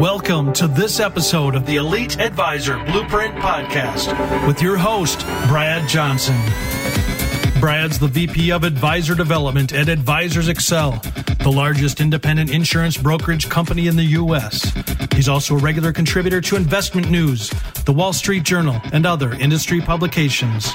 Welcome to this episode of the Elite Advisor Blueprint Podcast with your host, Brad Johnson. Brad's the VP of Advisor Development at Advisors Excel, the largest independent insurance brokerage company in the U.S. He's also a regular contributor to Investment News, the Wall Street Journal, and other industry publications.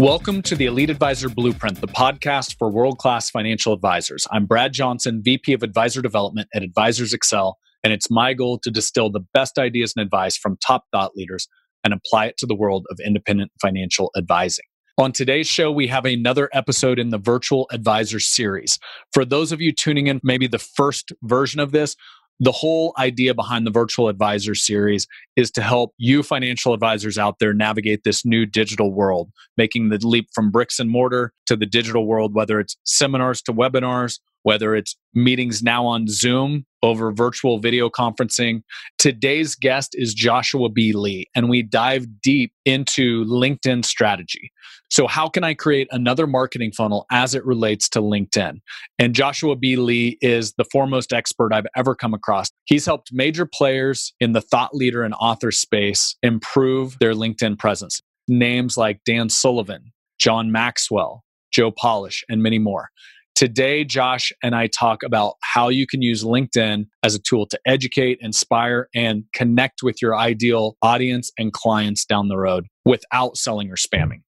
Welcome to the Elite Advisor Blueprint, the podcast for world class financial advisors. I'm Brad Johnson, VP of Advisor Development at Advisors Excel, and it's my goal to distill the best ideas and advice from top thought leaders and apply it to the world of independent financial advising. On today's show, we have another episode in the Virtual Advisor series. For those of you tuning in, maybe the first version of this, the whole idea behind the virtual advisor series is to help you financial advisors out there navigate this new digital world making the leap from bricks and mortar to the digital world whether it's seminars to webinars whether it's meetings now on Zoom over virtual video conferencing. Today's guest is Joshua B. Lee, and we dive deep into LinkedIn strategy. So, how can I create another marketing funnel as it relates to LinkedIn? And Joshua B. Lee is the foremost expert I've ever come across. He's helped major players in the thought leader and author space improve their LinkedIn presence. Names like Dan Sullivan, John Maxwell, Joe Polish, and many more. Today, Josh and I talk about how you can use LinkedIn as a tool to educate, inspire, and connect with your ideal audience and clients down the road without selling or spamming.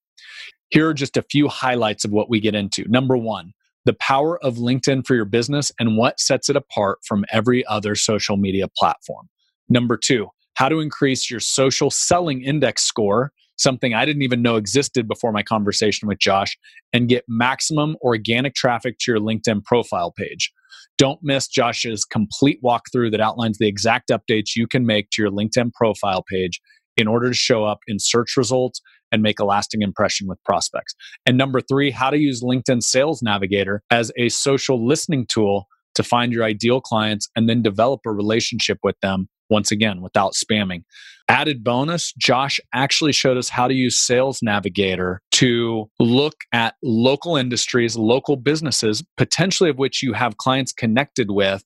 Here are just a few highlights of what we get into. Number one, the power of LinkedIn for your business and what sets it apart from every other social media platform. Number two, how to increase your social selling index score something I didn't even know existed before my conversation with Josh, and get maximum organic traffic to your LinkedIn profile page. Don't miss Josh's complete walkthrough that outlines the exact updates you can make to your LinkedIn profile page in order to show up in search results and make a lasting impression with prospects. And number three, how to use LinkedIn Sales Navigator as a social listening tool to find your ideal clients and then develop a relationship with them once again without spamming. Added bonus, Josh actually showed us how to use Sales Navigator to look at local industries, local businesses, potentially of which you have clients connected with,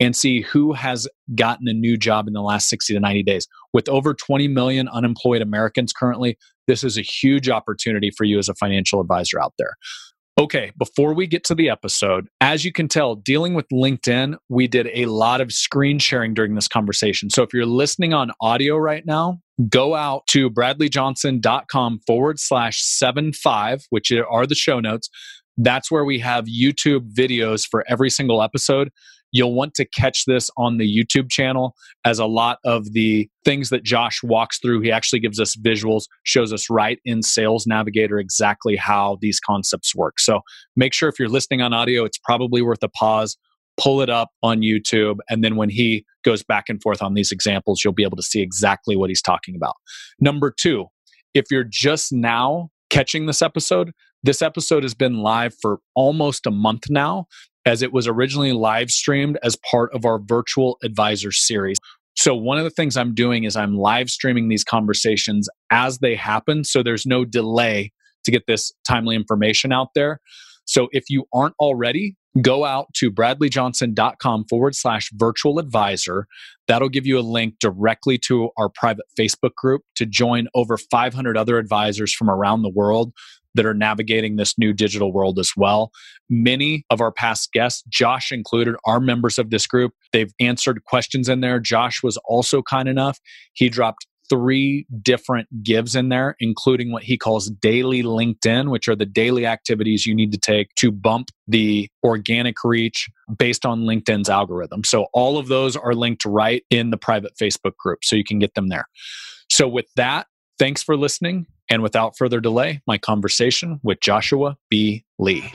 and see who has gotten a new job in the last 60 to 90 days. With over 20 million unemployed Americans currently, this is a huge opportunity for you as a financial advisor out there. Okay, before we get to the episode, as you can tell, dealing with LinkedIn, we did a lot of screen sharing during this conversation. So if you're listening on audio right now, go out to bradleyjohnson.com forward slash seven five, which are the show notes. That's where we have YouTube videos for every single episode. You'll want to catch this on the YouTube channel as a lot of the things that Josh walks through, he actually gives us visuals, shows us right in Sales Navigator exactly how these concepts work. So make sure if you're listening on audio, it's probably worth a pause. Pull it up on YouTube. And then when he goes back and forth on these examples, you'll be able to see exactly what he's talking about. Number two, if you're just now catching this episode, this episode has been live for almost a month now as it was originally live streamed as part of our virtual advisor series. So, one of the things I'm doing is I'm live streaming these conversations as they happen. So, there's no delay to get this timely information out there. So, if you aren't already, go out to bradleyjohnson.com forward slash virtual advisor. That'll give you a link directly to our private Facebook group to join over 500 other advisors from around the world that are navigating this new digital world as well. Many of our past guests, Josh included, are members of this group. They've answered questions in there. Josh was also kind enough. He dropped three different gives in there, including what he calls daily LinkedIn, which are the daily activities you need to take to bump the organic reach based on LinkedIn's algorithm. So all of those are linked right in the private Facebook group. So you can get them there. So with that, thanks for listening. And without further delay, my conversation with Joshua B. Lee.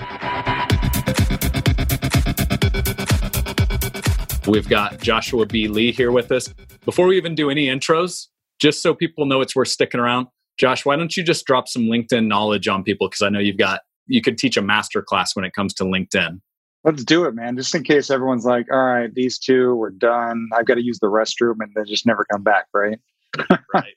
We've got Joshua B. Lee here with us. Before we even do any intros, just so people know it's worth sticking around, Josh, why don't you just drop some LinkedIn knowledge on people? Because I know you've got, you could teach a master class when it comes to LinkedIn. Let's do it, man. Just in case everyone's like, all right, these two, we're done. I've got to use the restroom and then just never come back, right? Right.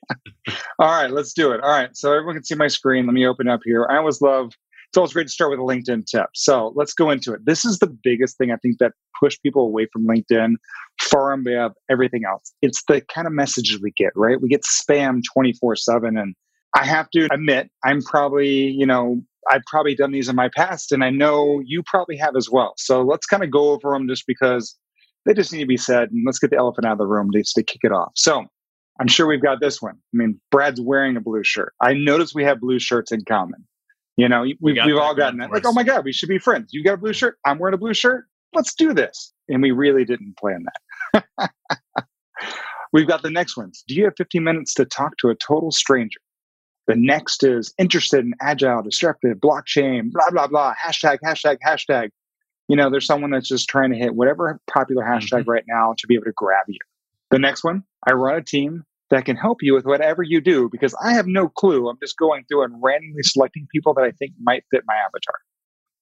All right, let's do it. All right, so everyone can see my screen. Let me open up here. I always love it's always great to start with a LinkedIn tip. So let's go into it. This is the biggest thing I think that pushed people away from LinkedIn far and above everything else. It's the kind of messages we get, right? We get spam 24 7. And I have to admit, I'm probably, you know, I've probably done these in my past, and I know you probably have as well. So let's kind of go over them just because they just need to be said, and let's get the elephant out of the room just to kick it off. So I'm sure we've got this one. I mean, Brad's wearing a blue shirt. I notice we have blue shirts in common. You know, we've, we have all gotten that. Like, oh my God, we should be friends. You got a blue shirt. I'm wearing a blue shirt. Let's do this. And we really didn't plan that. we've got the next ones. Do you have 15 minutes to talk to a total stranger? The next is interested in agile, disruptive, blockchain, blah, blah, blah, hashtag, hashtag, hashtag. You know, there's someone that's just trying to hit whatever popular hashtag mm-hmm. right now to be able to grab you. The next one, I run a team that can help you with whatever you do because I have no clue. I'm just going through and randomly selecting people that I think might fit my avatar.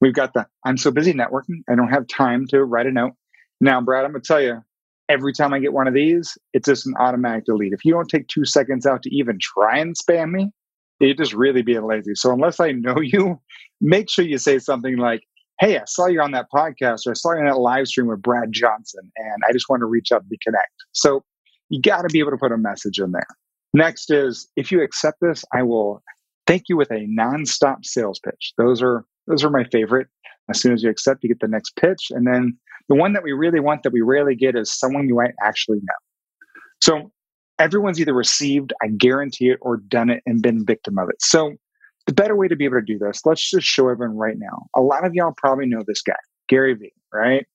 We've got the I'm so busy networking, I don't have time to write a note. Now, Brad, I'm going to tell you, every time I get one of these, it's just an automatic delete. If you don't take two seconds out to even try and spam me, you're just really being lazy. So, unless I know you, make sure you say something like, Hey, I saw you on that podcast or I saw you on that live stream with Brad Johnson, and I just want to reach out and connect. So, you got to be able to put a message in there. Next is if you accept this, I will thank you with a nonstop sales pitch. Those are those are my favorite. As soon as you accept, you get the next pitch, and then the one that we really want that we rarely get is someone you might actually know. So everyone's either received, I guarantee it, or done it and been victim of it. So the better way to be able to do this, let's just show everyone right now. A lot of y'all probably know this guy, Gary Vee, right?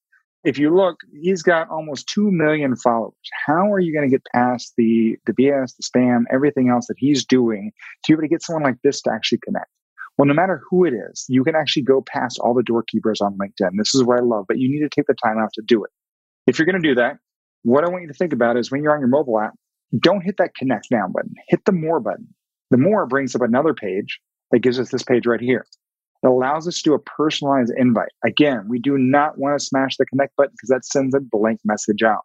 If you look, he's got almost 2 million followers. How are you going to get past the, the BS, the spam, everything else that he's doing to be able to get someone like this to actually connect? Well, no matter who it is, you can actually go past all the doorkeepers on LinkedIn. This is what I love, but you need to take the time out to do it. If you're going to do that, what I want you to think about is when you're on your mobile app, don't hit that connect now button, hit the more button. The more brings up another page that gives us this page right here. It allows us to do a personalized invite. Again, we do not want to smash the connect button because that sends a blank message out.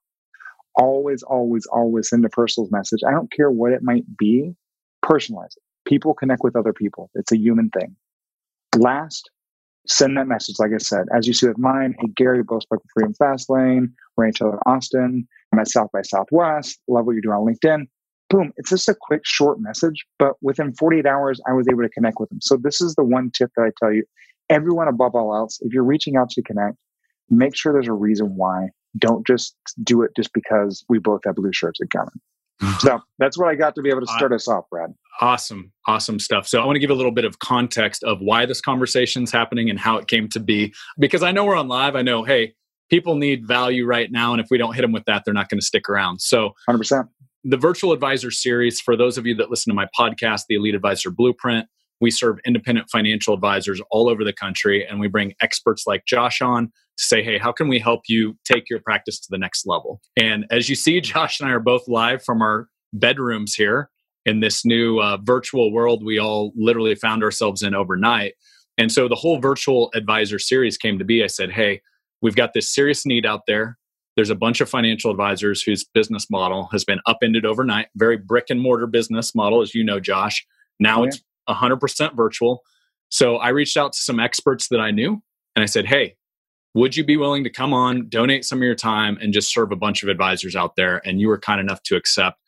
Always, always, always send a personal message. I don't care what it might be, personalize it. People connect with other people. It's a human thing. Last, send that message, like I said. As you see with mine, hey, Gary, both spoke with Freedom Fast Lane. We're in Austin. I'm at South by Southwest. Love what you do on LinkedIn boom, it's just a quick, short message. But within 48 hours, I was able to connect with them. So this is the one tip that I tell you everyone above all else, if you're reaching out to connect, make sure there's a reason why. Don't just do it just because we both have blue shirts in common. so that's what I got to be able to start us off, Brad. Awesome. Awesome stuff. So I want to give a little bit of context of why this conversation is happening and how it came to be. Because I know we're on live. I know, hey, people need value right now. And if we don't hit them with that, they're not going to stick around. So 100% the virtual advisor series, for those of you that listen to my podcast, the Elite Advisor Blueprint, we serve independent financial advisors all over the country, and we bring experts like Josh on to say, hey, how can we help you take your practice to the next level? And as you see, Josh and I are both live from our bedrooms here in this new uh, virtual world we all literally found ourselves in overnight. And so the whole virtual advisor series came to be. I said, hey, we've got this serious need out there there's a bunch of financial advisors whose business model has been upended overnight, very brick and mortar business model, as you know, Josh. Now yeah. it's 100% virtual. So I reached out to some experts that I knew and I said, hey, would you be willing to come on, donate some of your time, and just serve a bunch of advisors out there? And you were kind enough to accept.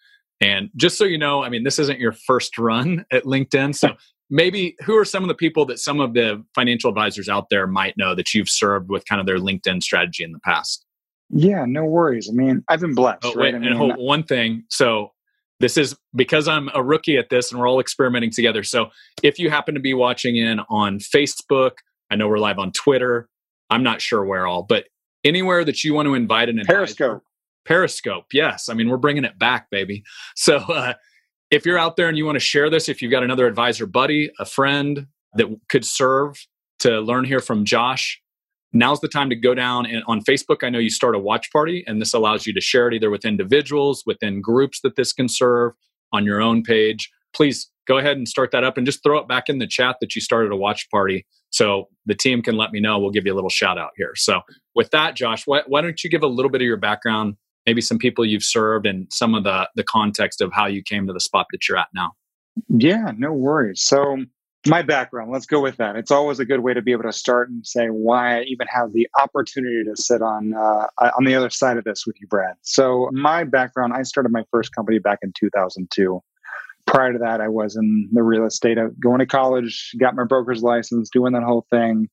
And just so you know, I mean, this isn't your first run at LinkedIn. So maybe who are some of the people that some of the financial advisors out there might know that you've served with kind of their LinkedIn strategy in the past? Yeah, no worries. I mean, I've been blessed. Oh, right? wait, I mean, and hold, one thing. So this is because I'm a rookie at this and we're all experimenting together. So if you happen to be watching in on Facebook, I know we're live on Twitter. I'm not sure where all, but anywhere that you want to invite an advisor, Periscope. Periscope, yes. I mean, we're bringing it back, baby. So uh, if you're out there and you want to share this, if you've got another advisor buddy, a friend that could serve to learn here from Josh, now's the time to go down and on facebook i know you start a watch party and this allows you to share it either with individuals within groups that this can serve on your own page. Please go ahead and start that up and just throw it back in the chat that you started a watch party so the team can let me know. We'll give you a little shout out here. So with that josh why, why don't you give a little bit of your background maybe some people you've served and some of the the context of how you came to the spot that you're at now? Yeah no worries. So my background let's go with that. It's always a good way to be able to start and say why i even have the opportunity to sit on uh, on the other side of this with you brad. So my background i started my first company back in 2002 prior to that i was in the real estate going to college got my broker's license doing that whole thing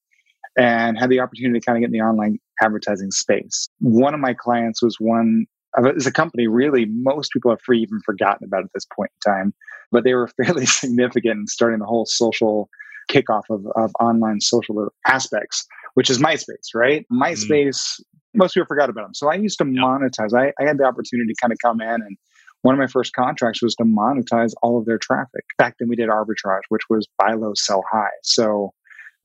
and had the opportunity to kind of get in the online advertising space. One of my clients was one as a company, really, most people have free even forgotten about at this point in time, but they were fairly significant in starting the whole social kickoff of, of online social aspects, which is MySpace, right? Mm-hmm. MySpace, mm. most people forgot about them. So I used to monetize. I, I had the opportunity to kind of come in and one of my first contracts was to monetize all of their traffic. Back then we did arbitrage, which was buy low, sell high. So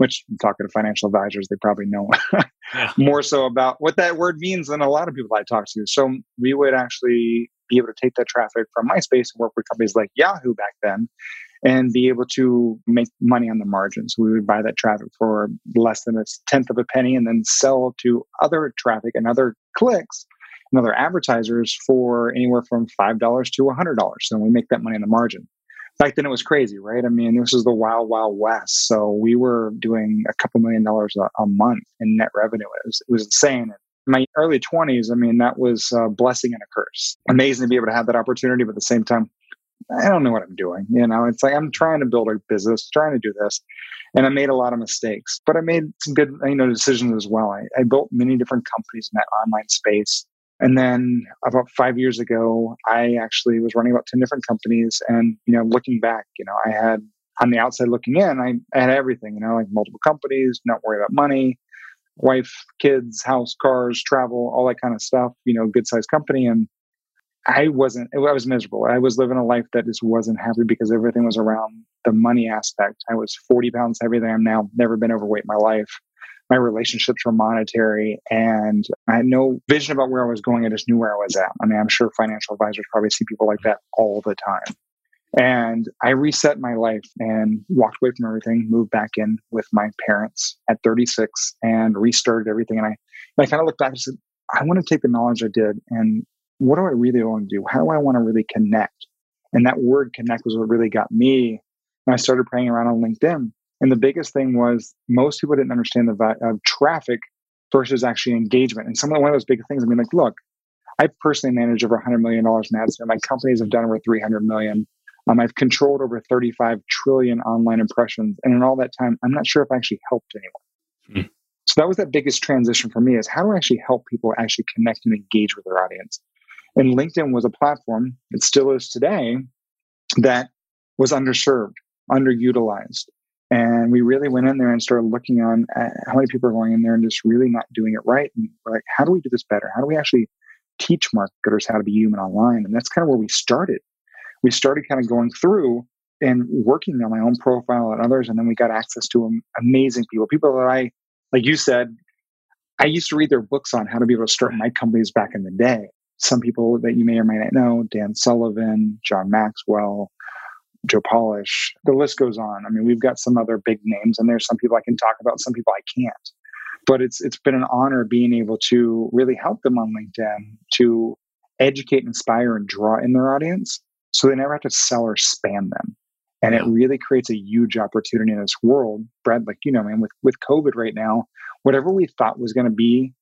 which I'm talking to financial advisors, they probably know yeah. more so about what that word means than a lot of people I talk to. So we would actually be able to take that traffic from MySpace and work with companies like Yahoo back then and be able to make money on the margins. We would buy that traffic for less than a tenth of a penny and then sell to other traffic and other clicks and other advertisers for anywhere from $5 to $100. So we make that money on the margin back then it was crazy, right? I mean, this was the wild, wild west. So we were doing a couple million dollars a, a month in net revenue. It was, it was insane. In my early 20s, I mean, that was a blessing and a curse. Amazing to be able to have that opportunity, but at the same time, I don't know what I'm doing. You know, it's like I'm trying to build a business, trying to do this. And I made a lot of mistakes, but I made some good, you know, decisions as well. I, I built many different companies in that online space. And then about five years ago, I actually was running about 10 different companies. And, you know, looking back, you know, I had on the outside looking in, I, I had everything, you know, like multiple companies, not worry about money, wife, kids, house, cars, travel, all that kind of stuff, you know, good sized company. And I wasn't, I was miserable. I was living a life that just wasn't happy because everything was around the money aspect. I was 40 pounds heavier than I am now, never been overweight in my life my relationships were monetary and I had no vision about where I was going. I just knew where I was at. I mean, I'm sure financial advisors probably see people like that all the time. And I reset my life and walked away from everything, moved back in with my parents at 36 and restarted everything. And I, I kind of looked back and said, I want to take the knowledge I did and what do I really want to do? How do I want to really connect? And that word connect was what really got me. And I started praying around on LinkedIn and the biggest thing was most people didn't understand the value of traffic versus actually engagement. And some of one of those big things, I mean, like, look, I personally manage over $100 million in ads. My companies have done over 300 million. Um, I've controlled over 35 trillion online impressions. And in all that time, I'm not sure if I actually helped anyone. Mm. So that was that biggest transition for me is how do I actually help people actually connect and engage with their audience? And LinkedIn was a platform, it still is today, that was underserved, underutilized. And we really went in there and started looking on uh, how many people are going in there and just really not doing it right. And we're like, how do we do this better? How do we actually teach marketers how to be human online? And that's kind of where we started. We started kind of going through and working on my own profile and others. And then we got access to amazing people, people that I, like you said, I used to read their books on how to be able to start my companies back in the day. Some people that you may or may not know, Dan Sullivan, John Maxwell, Joe Polish. The list goes on. I mean, we've got some other big names, and there's some people I can talk about, some people I can't. But it's it's been an honor being able to really help them on LinkedIn to educate, inspire, and draw in their audience, so they never have to sell or spam them. And it really creates a huge opportunity in this world, Brad. Like you know, man, with with COVID right now, whatever we thought was going to be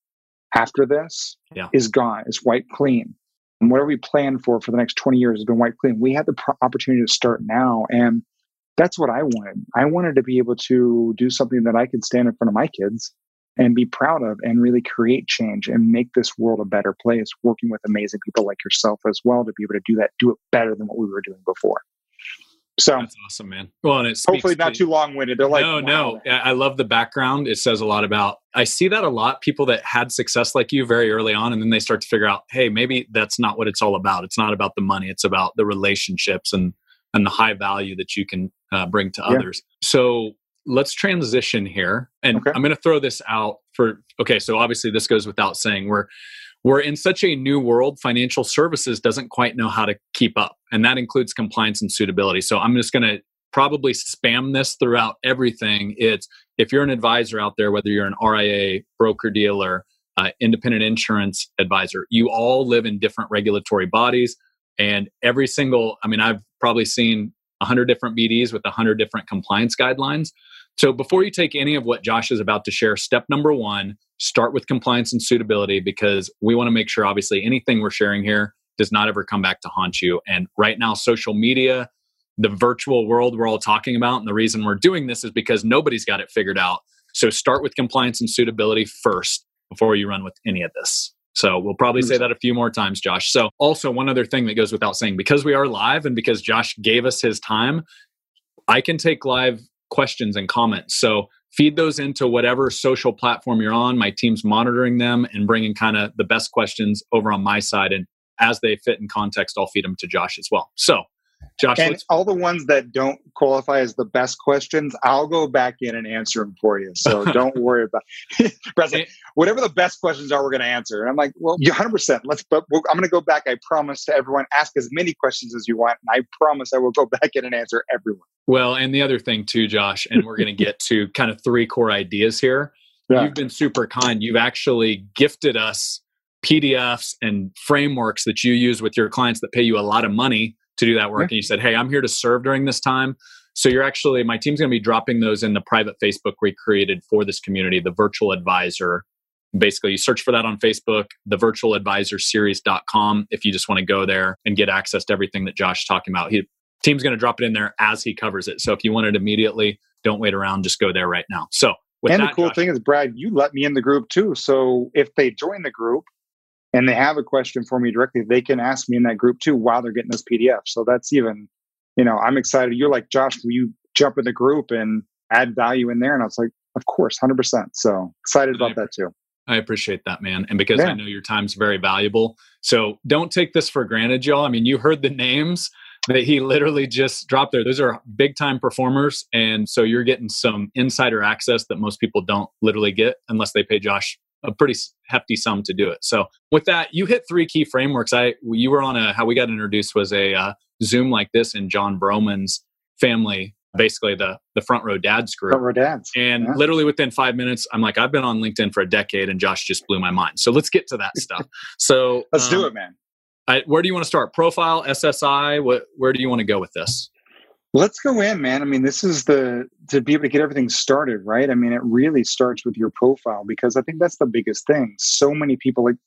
after this yeah. is gone. It's wiped clean. Whatever we planned for for the next 20 years has been white clean. We had the pro- opportunity to start now. And that's what I wanted. I wanted to be able to do something that I could stand in front of my kids and be proud of and really create change and make this world a better place, working with amazing people like yourself as well to be able to do that, do it better than what we were doing before. So that's awesome, man. Well, and it's hopefully not to, too long winded. They're like, no, wow. no. I love the background. It says a lot about. I see that a lot. People that had success like you very early on, and then they start to figure out, hey, maybe that's not what it's all about. It's not about the money. It's about the relationships and and the high value that you can uh, bring to yeah. others. So let's transition here, and okay. I'm going to throw this out for. Okay, so obviously this goes without saying. We're we're in such a new world, financial services doesn't quite know how to keep up. And that includes compliance and suitability. So I'm just going to probably spam this throughout everything. It's if you're an advisor out there, whether you're an RIA, broker dealer, uh, independent insurance advisor, you all live in different regulatory bodies. And every single, I mean, I've probably seen 100 different BDs with 100 different compliance guidelines. So before you take any of what Josh is about to share, step number one, start with compliance and suitability because we want to make sure, obviously, anything we're sharing here does not ever come back to haunt you. And right now, social media, the virtual world we're all talking about, and the reason we're doing this is because nobody's got it figured out. So start with compliance and suitability first before you run with any of this. So we'll probably say that a few more times, Josh. So also one other thing that goes without saying, because we are live and because Josh gave us his time, I can take live questions and comments. So feed those into whatever social platform you're on. My team's monitoring them and bringing kind of the best questions over on my side. And as they fit in context, I'll feed them to Josh as well. So Josh, and all the ones that don't qualify as the best questions, I'll go back in and answer them for you. So don't worry about it. whatever the best questions are, we're going to answer. And I'm like, well, you 100%. Let's, but I'm going to go back. I promise to everyone, ask as many questions as you want. And I promise I will go back in and answer everyone. Well, and the other thing too, Josh, and we're going to get to kind of three core ideas here. Yeah. You've been super kind. You've actually gifted us PDFs and frameworks that you use with your clients that pay you a lot of money to do that work. Yeah. And you said, Hey, I'm here to serve during this time. So you're actually, my team's going to be dropping those in the private Facebook we created for this community, the virtual advisor. Basically, you search for that on Facebook, the virtual advisor series.com. If you just want to go there and get access to everything that Josh is talking about, he team's going to drop it in there as he covers it. So if you want it immediately, don't wait around, just go there right now. So and that, the cool Josh, thing is, Brad, you let me in the group too. So if they join the group, and they have a question for me directly, they can ask me in that group too while they're getting this PDF. So that's even, you know, I'm excited. You're like, Josh, will you jump in the group and add value in there? And I was like, of course, 100%. So excited about that too. I appreciate that, man. And because yeah. I know your time's very valuable. So don't take this for granted, y'all. I mean, you heard the names that he literally just dropped there. Those are big time performers. And so you're getting some insider access that most people don't literally get unless they pay Josh a pretty hefty sum to do it. So with that, you hit three key frameworks. I you were on a how we got introduced was a uh, Zoom like this in Jon Vroman's family, basically the the front row dads group. Front row dads. And yeah. literally within five minutes, I'm like, I've been on LinkedIn for a decade, and Josh just blew my mind. So let's get to that stuff. So let's um, do it, man. I, where do you want to start? Profile, SSI. What? Where do you want to go with this? Let's go in, man. I mean, this is the to be able to get everything started, right? I mean, it really starts with your profile because I think that's the biggest thing. So many people like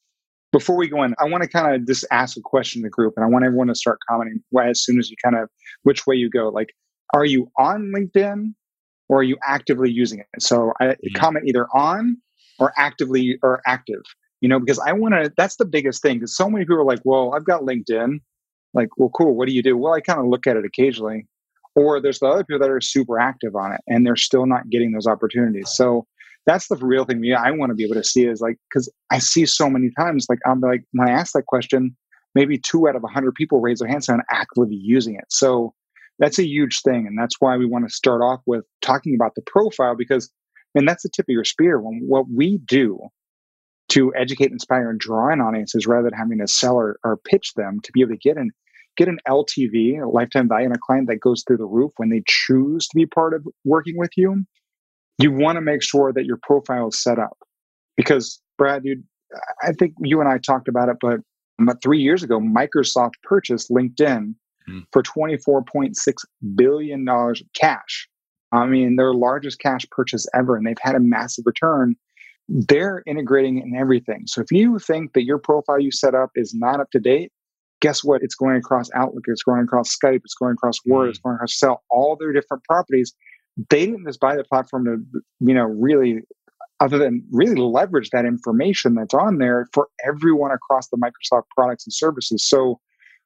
before we go in, I want to kind of just ask a question to the group and I want everyone to start commenting as soon as you kind of which way you go. Like, are you on LinkedIn or are you actively using it? So I mm-hmm. comment either on or actively or active, you know, because I want to, that's the biggest thing. Because so many people are like, well, I've got LinkedIn. Like, well, cool. What do you do? Well, I kind of look at it occasionally. Or there's the other people that are super active on it and they're still not getting those opportunities. So that's the real thing I want to be able to see is like because I see so many times like I'm like when I ask that question, maybe two out of a hundred people raise their hands and actively using it. So that's a huge thing, and that's why we want to start off with talking about the profile because, and that's the tip of your spear. When what we do to educate, inspire, and draw in audiences rather than having to sell or, or pitch them to be able to get in get an LTV, a lifetime value in a client that goes through the roof when they choose to be part of working with you, you want to make sure that your profile is set up. Because, Brad, dude, I think you and I talked about it, but about three years ago, Microsoft purchased LinkedIn mm. for $24.6 billion cash. I mean, their largest cash purchase ever, and they've had a massive return. They're integrating in everything. So if you think that your profile you set up is not up to date, guess what? It's going across Outlook, it's going across Skype, it's going across Word, it's mm. going across Excel, all their different properties. They didn't just buy the platform to, you know, really, other than really leverage that information that's on there for everyone across the Microsoft products and services. So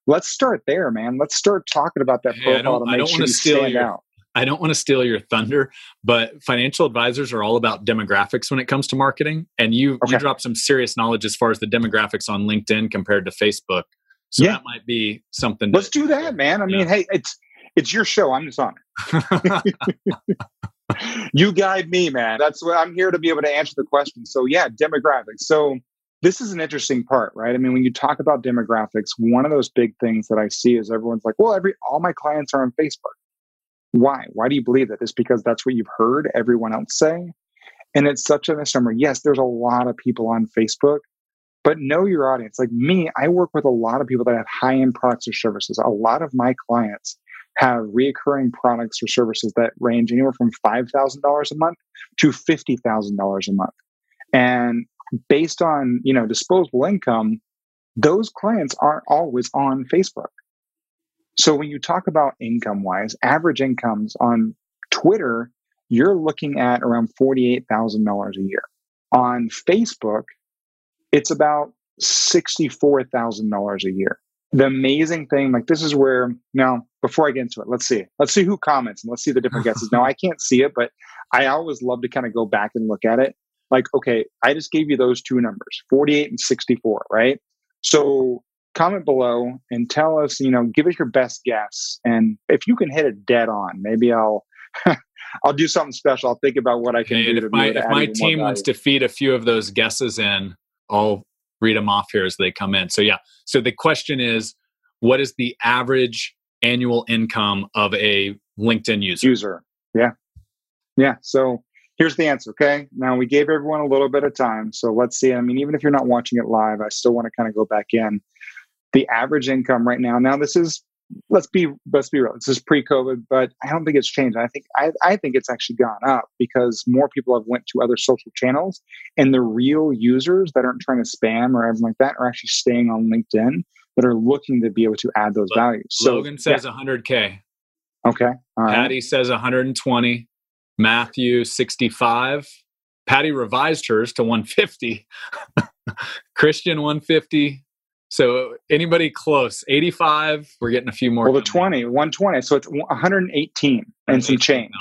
let's start there, man. Let's start talking about that profile hey, to make I don't sure want to steal your, out. I don't want to steal your thunder, but financial advisors are all about demographics when it comes to marketing. And you okay. you drop some serious knowledge as far as the demographics on LinkedIn compared to Facebook. So yeah. that might be something. Let's do that, man. I yeah. mean, hey, it's it's your show. I'm just on it. you guide me, man. That's what I'm here to be able to answer the question. So yeah, demographics. So this is an interesting part, right? I mean, when you talk about demographics, one of those big things that I see is everyone's like, well, every all my clients are on Facebook. Why? Why do you believe that? It's because that's what you've heard everyone else say. And it's such a misnomer. Yes, there's a lot of people on Facebook, but know your audience. Like me, I work with a lot of people that have high end products or services. A lot of my clients have reoccurring products or services that range anywhere from $5,000 a month to $50,000 a month. And based on, you know, disposable income, those clients aren't always on Facebook. So when you talk about income wise, average incomes on Twitter, you're looking at around $48,000 a year. On Facebook, it's about $64,000 a year. The amazing thing, like this is where now, before I get into it, let's see. Let's see who comments and let's see the different guesses. now, I can't see it, but I always love to kind of go back and look at it. Like, okay, I just gave you those two numbers 48 and 64, right? So comment below and tell us, you know, give us your best guess. And if you can hit it dead on, maybe I'll I'll do something special. I'll think about what I can do. If my, if my team wants to feed a few of those guesses in, I'll read them off here as they come in. So yeah. So the question is, what is the average annual income of a LinkedIn user? User. Yeah. Yeah. So here's the answer. Okay. Now we gave everyone a little bit of time. So let's see. I mean, even if you're not watching it live, I still want to kind of go back in. The average income right now. Now this is let's be let's be real. This is pre-COVID, but I don't think it's changed. I think I, I think it's actually gone up because more people have went to other social channels, and the real users that aren't trying to spam or anything like that are actually staying on LinkedIn that are looking to be able to add those values. So, Logan says yeah. 100k. Okay. Patty says 120. Matthew 65. Patty revised hers to 150. Christian 150. So anybody close, 85, we're getting a few more. Well, the 20, 120. So it's 118 and some change.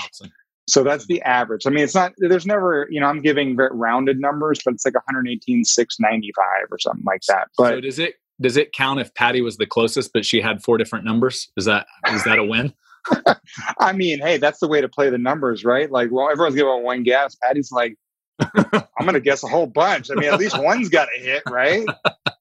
So that's the average. I mean, it's not, there's never, you know, I'm giving very rounded numbers, but it's like 118, 695 or something like that. But so does it, does it count if Patty was the closest, but she had four different numbers? Is that, is that a win? I mean, hey, that's the way to play the numbers, right? Like, well, everyone's giving one guess. Patty's like, I'm going to guess a whole bunch. I mean, at least one's got to hit, right?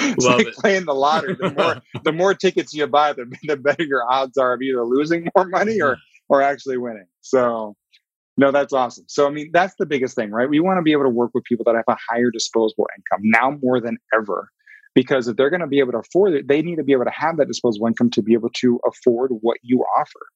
it's Love like it. playing the lottery. The more the more tickets you buy, the, the better your odds are of either losing more money or or actually winning. So no, that's awesome. So I mean, that's the biggest thing, right? We want to be able to work with people that have a higher disposable income now more than ever. Because if they're going to be able to afford it, they need to be able to have that disposable income to be able to afford what you offer.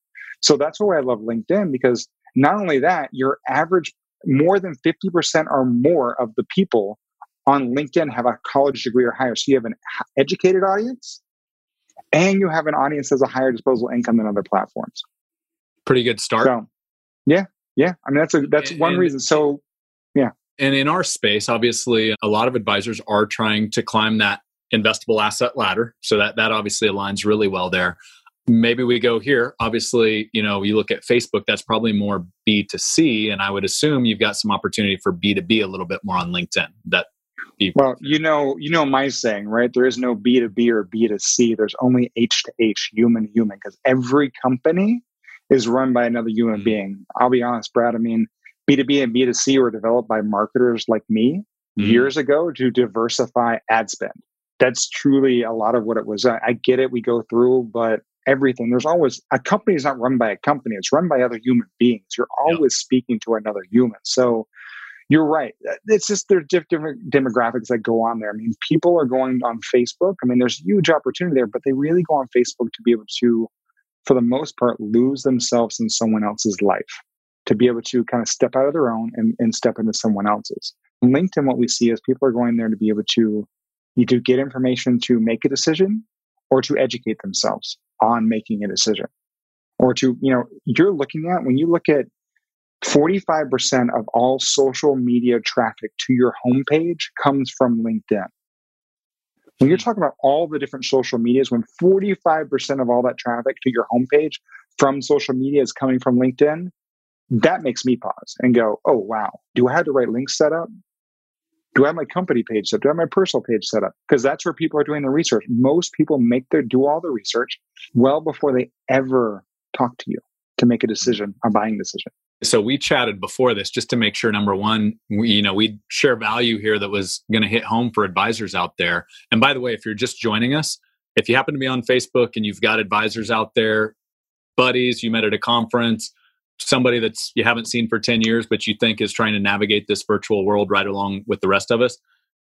So that's why I love LinkedIn because not only that, your average more than 50% or more of the people on LinkedIn have a college degree or higher. So you have an educated audience and you have an audience that has a higher disposable income than other platforms. Pretty good start. So, yeah, yeah. I mean, that's a that's and, one and, reason. So, yeah. And in our space, obviously, a lot of advisors are trying to climb that investable asset ladder. So that that obviously aligns really well there. Maybe we go here. Obviously, you know, you look at Facebook, that's probably more B to C. And I would assume you've got some opportunity for B to B a little bit more on LinkedIn. That well, you know, you know my saying, right? There is no B to B or B to C. There's only H to H, human to human, because every company is run by another human mm-hmm. being. I'll be honest, Brad. I mean, B to B and B to C were developed by marketers like me mm-hmm. years ago to diversify ad spend. That's truly a lot of what it was. I, I get it. We go through, but everything. There's always a company is not run by a company. It's run by other human beings. You're always speaking to another human. So you're right. Uh, it's just there's different demographics that go on there. I mean, people are going on Facebook. I mean, there's huge opportunity there, but they really go on Facebook to be able to, for the most part, lose themselves in someone else's life, to be able to kind of step out of their own and, and step into someone else's. LinkedIn, what we see is people are going there to be able to either get information to make a decision or to educate themselves on making a decision. Or to, you know, you're looking at when you look at 45% of all social media traffic to your homepage comes from LinkedIn. When you're hmm. talking about all the different social medias, when 45% of all that traffic to your homepage from social media is coming from LinkedIn, that makes me pause and go, oh, wow, do I have the right links set up? Do I have my company page set up? Do I have my personal page set up? Because that's where people are doing the research. Most people make their do all the research well before they ever talk to you to make a decision, a buying decision. So we chatted before this just to make sure number one, we, you know, we share value here that was going to hit home for advisors out there. And by the way, if you're just joining us, if you happen to be on Facebook and you've got advisors out there, buddies you met at a conference, somebody that's you haven't seen for 10 years but you think is trying to navigate this virtual world right along with the rest of us,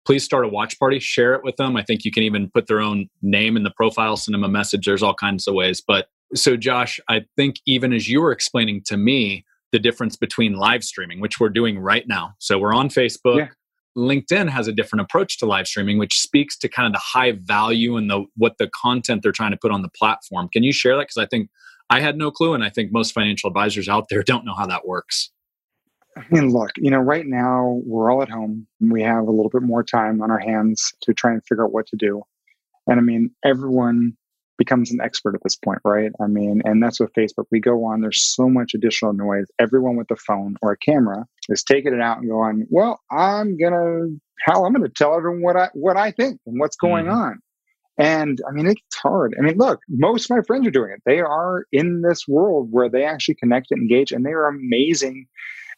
please start a watch party, share it with them. I think you can even put their own name in the profile, send them a message. There's all kinds of ways, but So, Josh, I think even as you were explaining to me the difference between live streaming, which we're doing right now. So, we're on Facebook. Yeah. LinkedIn has a different approach to live streaming, which speaks to kind of the high value and the what the content they're trying to put on the platform. Can you share that? Because I think I had no clue, and I think most financial advisors out there don't know how that works. I mean, look, you know, right now we're all at home. We have a little bit more time on our hands to try and figure out what to do. And I mean, everyone becomes an expert at this point, right? I mean, and that's with Facebook. We go on, there's so much additional noise. Everyone with a phone or a camera is taking it out and going, well, I'm going to, how I'm going to tell everyone what I, what I think and what's going mm-hmm. on. And I mean, it's hard. I mean, look, most of my friends are doing it. They are in this world where they actually connect and engage, and they are amazing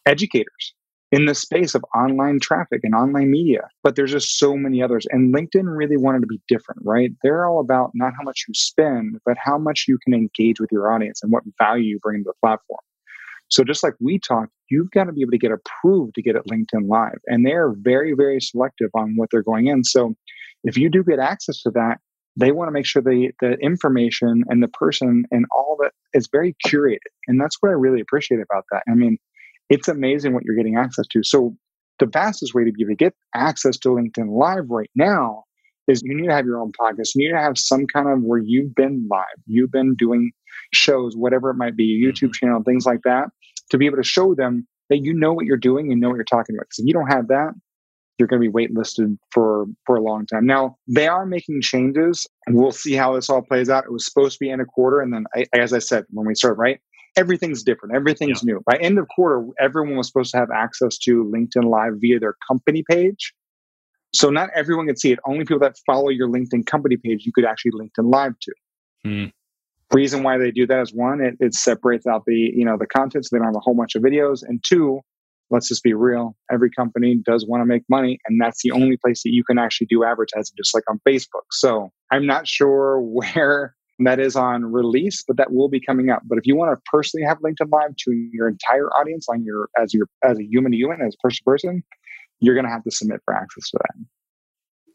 educators in the space of online traffic and online media. But there's just so many others. And LinkedIn really wanted to be different, right? They're all about not how much you spend, but how much you can engage with your audience and what value you bring to the platform. So just like we talked, you've got to be able to get approved to get at LinkedIn Live. And they're very, very selective on what they're going in. So if you do get access to that, they want to make sure the, the information and the person and all that is very curated. And that's what I really appreciate about that. I mean, it's amazing what you're getting access to. So the fastest way to be able to get access to LinkedIn Live right now is you need to have your own podcast. You need to have some kind of where you've been live, you've been doing shows, whatever it might be, YouTube mm-hmm. channel, things like that, to be able to show them that you know what you're doing and know what you're talking about. Because if you don't have that, you're going to be waitlisted for for a long time. Now they are making changes, and we'll see how this all plays out. It was supposed to be in a quarter, and then I, as I said when we started, right, everything's different. Everything's yeah. new. By end of quarter, everyone was supposed to have access to LinkedIn Live via their company page. So not everyone could see it. Only people that follow your LinkedIn company page you could actually LinkedIn Live to. Hmm. Reason why they do that is one, it, it separates out the you know the content, so they don't have a whole bunch of videos, and two, let's just be real. Every company does want to make money, and that's the only place that you can actually do advertising, just like on Facebook. So I'm not sure where that is on release, but that will be coming up. But if you want to personally have LinkedIn Live to your entire audience on your as your as a human to human, as person to person, you're going to have to submit for access to that.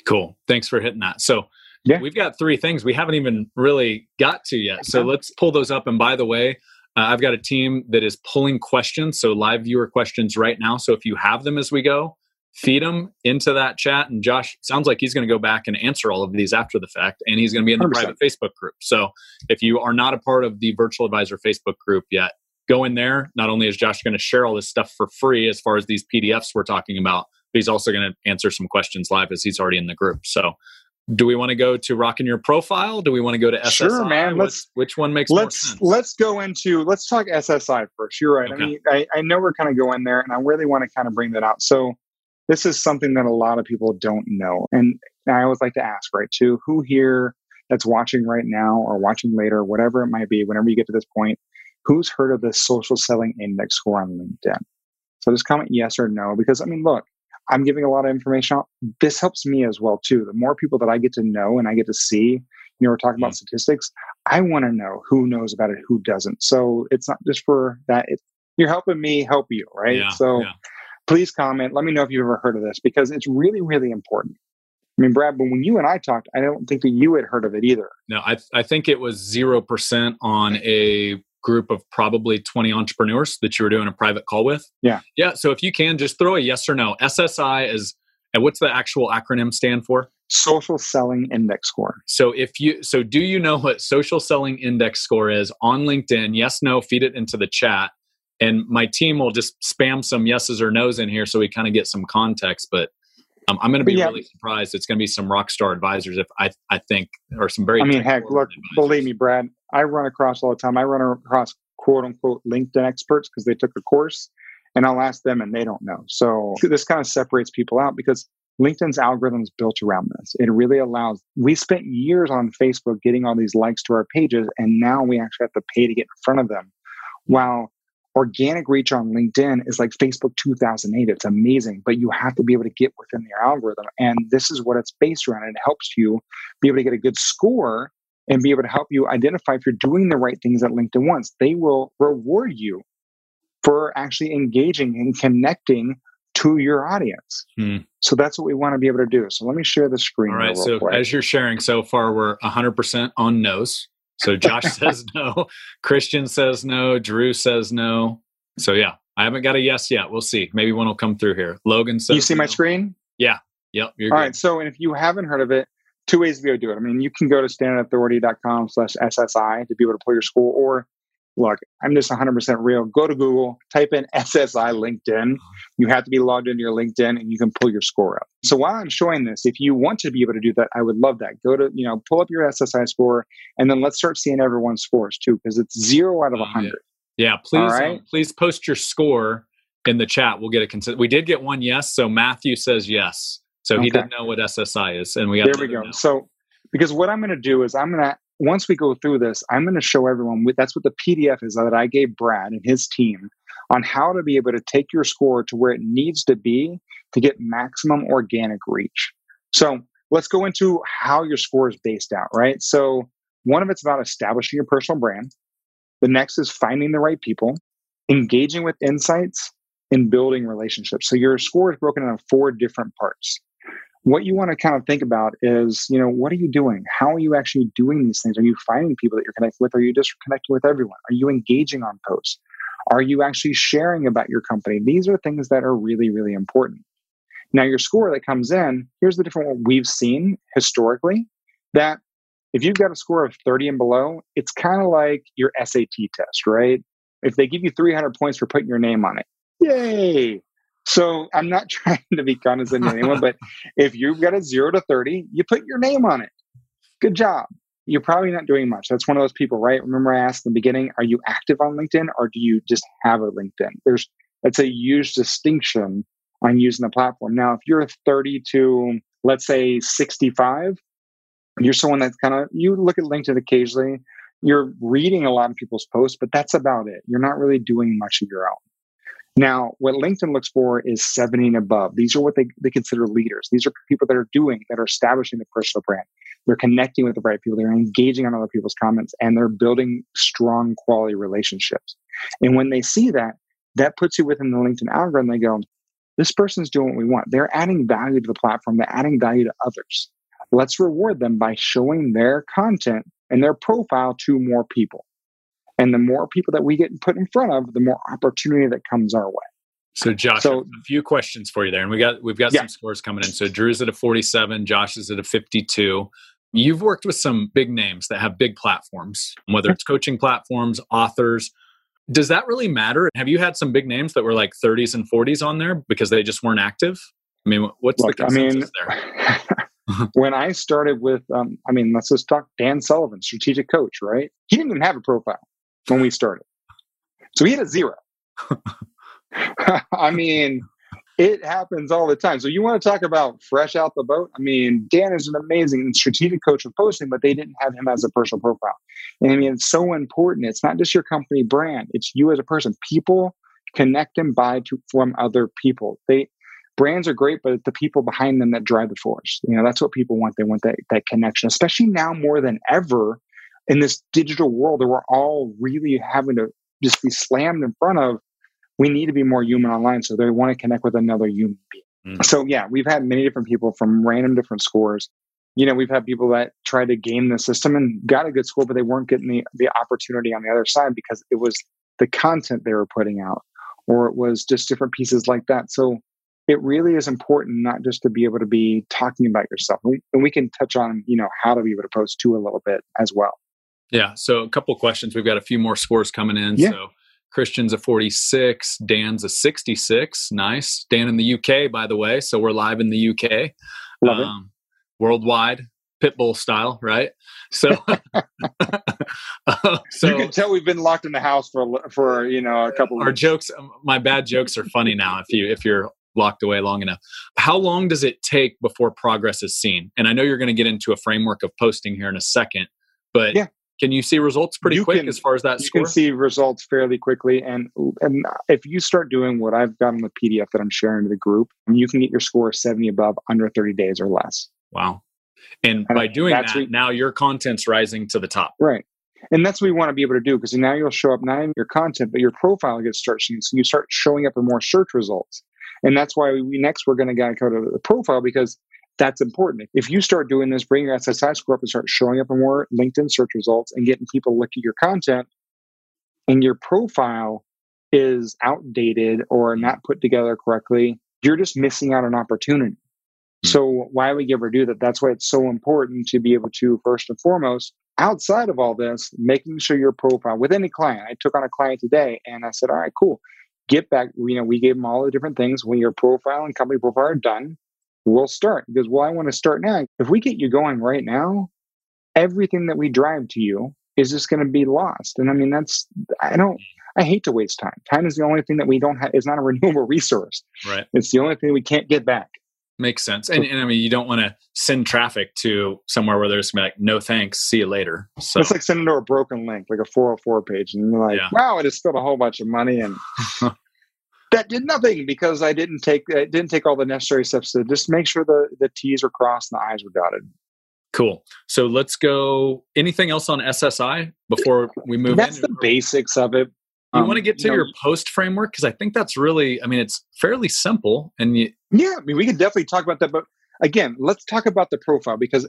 Cool. Thanks for hitting that. So yeah. we've got three things we haven't even really got to yet. So let's pull those up. And by the way, uh, I've got a team that is pulling questions, so live viewer questions right now. So if you have them as we go, feed them into that chat. And Josh sounds like he's going to go back and answer all of these after the fact, and he's going to be in the 100%. private Facebook group. So if you are not a part of the Virtual Advisor Facebook group yet, go in there. Not only is Josh going to share all this stuff for free as far as these PDFs we're talking about, but he's also going to answer some questions live as he's already in the group. So do we want to go to rocking your profile? Do we want to go to SSI? Sure, man. Let's which one makes let's let's go into let's talk SSI first. You're right. Okay. I mean, I, I know we're kind of going there, and I really want to kind of bring that out. So this is something that a lot of people don't know. And I always like to ask, right, too, who here that's watching right now or watching later, whatever it might be, whenever you get to this point, who's heard of the social selling index score on LinkedIn? So just comment yes or no, because I mean, look, I'm giving a lot of information out. This helps me as well, too. The more people that I get to know and I get to see, you know, we're talking about mm. statistics. I want to know who knows about it, who doesn't. So it's not just for that. It's, you're helping me help you, right? Yeah, so yeah please comment. Let me know if you've ever heard of this because it's really, really important. I mean, Brad, but when you and I talked, I don't think that you had heard of it either. No, I, I think it was 0% on a group of probably 20 entrepreneurs that you were doing a private call with. Yeah. Yeah. So if you can just throw a yes or no. SSI is, and what's the actual acronym stand for? Social Selling Index Score. So if you, so do you know what Social Selling Index Score is on LinkedIn? Yes, no, feed it into the chat and my team will just spam some yeses or nos in here so we kind of get some context but um, i'm going to be yeah. really surprised it's going to be some rock star advisors if i i think or some very i mean heck look advisors. believe me brad i run across all the time i run across quote unquote linkedin experts because they took a course and i'll ask them and they don't know so this kind of separates people out because LinkedIn's algorithm is built around this. It really allows, we spent years on Facebook getting all these likes to our pages, and now we actually have to pay to get in front of them. While organic reach on LinkedIn is like Facebook 2008. It's amazing, but you have to be able to get within their algorithm. And this is what it's based around. It helps you be able to get a good score and be able to help you identify if you're doing the right things that LinkedIn wants. They will reward you for actually engaging and connecting to your audience. Hmm. So that's what we want to be able to do. So let me share the screen. All right. So quick. as you're sharing so far, we're 100% on nose. So Josh says no. Christian says no. Drew says no. So yeah, I haven't got a yes yet. We'll see. Maybe one will come through here. Logan says. You see no. my screen? Yeah. Yep. All good. right. So, and if you haven't heard of it, two ways to be able to do it. I mean, you can go to standardauthority.com slash SSI to be able to pull your school, or look, I'm just 100% real. Go to Google, type in SSI LinkedIn. You have to be logged into your LinkedIn and you can pull your score up. So while I'm showing this, if you want to be able to do that, I would love that. Go to, you know, pull up your SSI score and then let's start seeing everyone's scores too, because it's zero out of 100. Yeah, please, um, please post your score in the chat. We'll get a consent. We did get one yes. So Matthew says yes. So okay. he didn't know what SSI is. And we got there we go. Know. So because what I'm going to do is I'm going to once we go through this, I'm going to show everyone that's what the PDF is that I gave Brad and his team on how to be able to take your score to where it needs to be to get maximum organic reach. So let's go into how your score is based out, right? So one of it's about establishing your personal brand. The next is finding the right people, engaging with insights, and building relationships. So your score is broken into four different parts what you want to kind of think about is, you know, what are you doing? How are you actually doing these things? Are you finding people that you're connected with? Are you just connecting with everyone? Are you engaging on posts? Are you actually sharing about your company? These are things that are really, really important. Now, your score that comes in, here's the different one we've seen historically that if you've got a score of 30 and below, it's kind of like your SAT test, right? If they give you 300 points for putting your name on it, yay! So I'm not trying to be condescending to anyone, but if you've got a zero to 30, you put your name on it. Good job. You're probably not doing much. That's one of those people, right? Remember I asked in the beginning, are you active on LinkedIn or do you just have a LinkedIn? There's that's a huge distinction on using the platform. Now, if you're 30 to let's say 65, you're someone that's kind of you look at LinkedIn occasionally, you're reading a lot of people's posts, but that's about it. You're not really doing much of your own. Now, what LinkedIn looks for is 70 and above. These are what they, they consider leaders. These are people that are doing, that are establishing the personal brand. They're connecting with the right people. They're engaging on other people's comments and they're building strong quality relationships. And when they see that, that puts you within the LinkedIn algorithm. They go, this person's doing what we want. They're adding value to the platform. They're adding value to others. Let's reward them by showing their content and their profile to more people. And the more people that we get put in front of, the more opportunity that comes our way. So Josh, so, a few questions for you there. And we got we've got yeah. some scores coming in. So Drew's at a 47, Josh is at a 52. You've worked with some big names that have big platforms, whether it's coaching platforms, authors. Does that really matter? Have you had some big names that were like 30s and 40s on there because they just weren't active? I mean, what's Look, the consensus I mean, there? when I started with, um, I mean, let's just talk Dan Sullivan, strategic coach, right? He didn't even have a profile when we started. So he had a zero. I mean, it happens all the time. So you want to talk about fresh out the boat? I mean, Dan is an amazing strategic coach of posting, but they didn't have him as a personal profile. And I mean, it's so important. It's not just your company brand; it's you as a person. People connect and buy to from other people. They brands are great, but it's the people behind them that drive the force. You know, that's what people want. They want that that connection, especially now more than ever in this digital world that we're all really having to just be slammed in front of, we need to be more human online. So they want to connect with another human being. Mm. So yeah, we've had many different people from random different scores. You know, we've had people that tried to game the system and got a good score, but they weren't getting the, the opportunity on the other side because it was the content they were putting out or it was just different pieces like that. So it really is important not just to be able to be talking about yourself. And we can touch on, you know, how to be able to post too a little bit as well. Yeah. So a couple questions. We've got a few more scores coming in. Yeah. So Christian's a 46, Dan's a 66. Nice. Dan in the UK, by the way. So we're live in the UK. Love um, it. Worldwide, Pitbull style, right? So, uh, so you can tell we've been locked in the house for for you know a couple. Our weeks. jokes, my bad jokes are funny now. If you if you're locked away long enough, how long does it take before progress is seen? And I know you're going to get into a framework of posting here in a second, but yeah can you see results pretty you quick can, as far as that you score? can see results fairly quickly and and if you start doing what i've got on the pdf that i'm sharing to the group you can get your score 70 above under 30 days or less. Wow. And, and by doing that what, now your content's rising to the top. Right. And that's what we want to be able to do because now you'll show up not in your content but your profile gets seeing so you start showing up in more search results. And that's why we next we're going to go to the profile because that's important. If you start doing this, bring your SSI score up and start showing up in more LinkedIn search results and getting people to look at your content, and your profile is outdated or not put together correctly, you're just missing out on opportunity. Mm-hmm. So why would you ever do that? That's why it's so important to be able to first and foremost, outside of all this, making sure your profile with any client. I took on a client today and I said, all right, cool. Get back, you know, we gave them all the different things. When your profile and company profile are done, we'll start. Because well, I want to start now. If we get you going right now, everything that we drive to you is just going to be lost. And I mean, that's I don't I hate to waste time. Time is the only thing that we don't have. It's not a renewable resource. Right. It's the only thing we can't get back. Makes sense. And, and I mean, you don't want to send traffic to somewhere where there's like, no thanks, see you later. So it's like sending to a broken link, like a 404 page. And you're like, yeah. wow, I just spent a whole bunch of money and that did nothing because I didn't take, I didn't take all the necessary steps to just make sure the, the T's were crossed and the I's were dotted. Cool. So let's go. Anything else on SSI before we move That's the basics of it. You um, want to get to you know, your post framework because I think that's really, I mean, it's fairly simple. And you, yeah, I mean, we could definitely talk about that. But again, let's talk about the profile because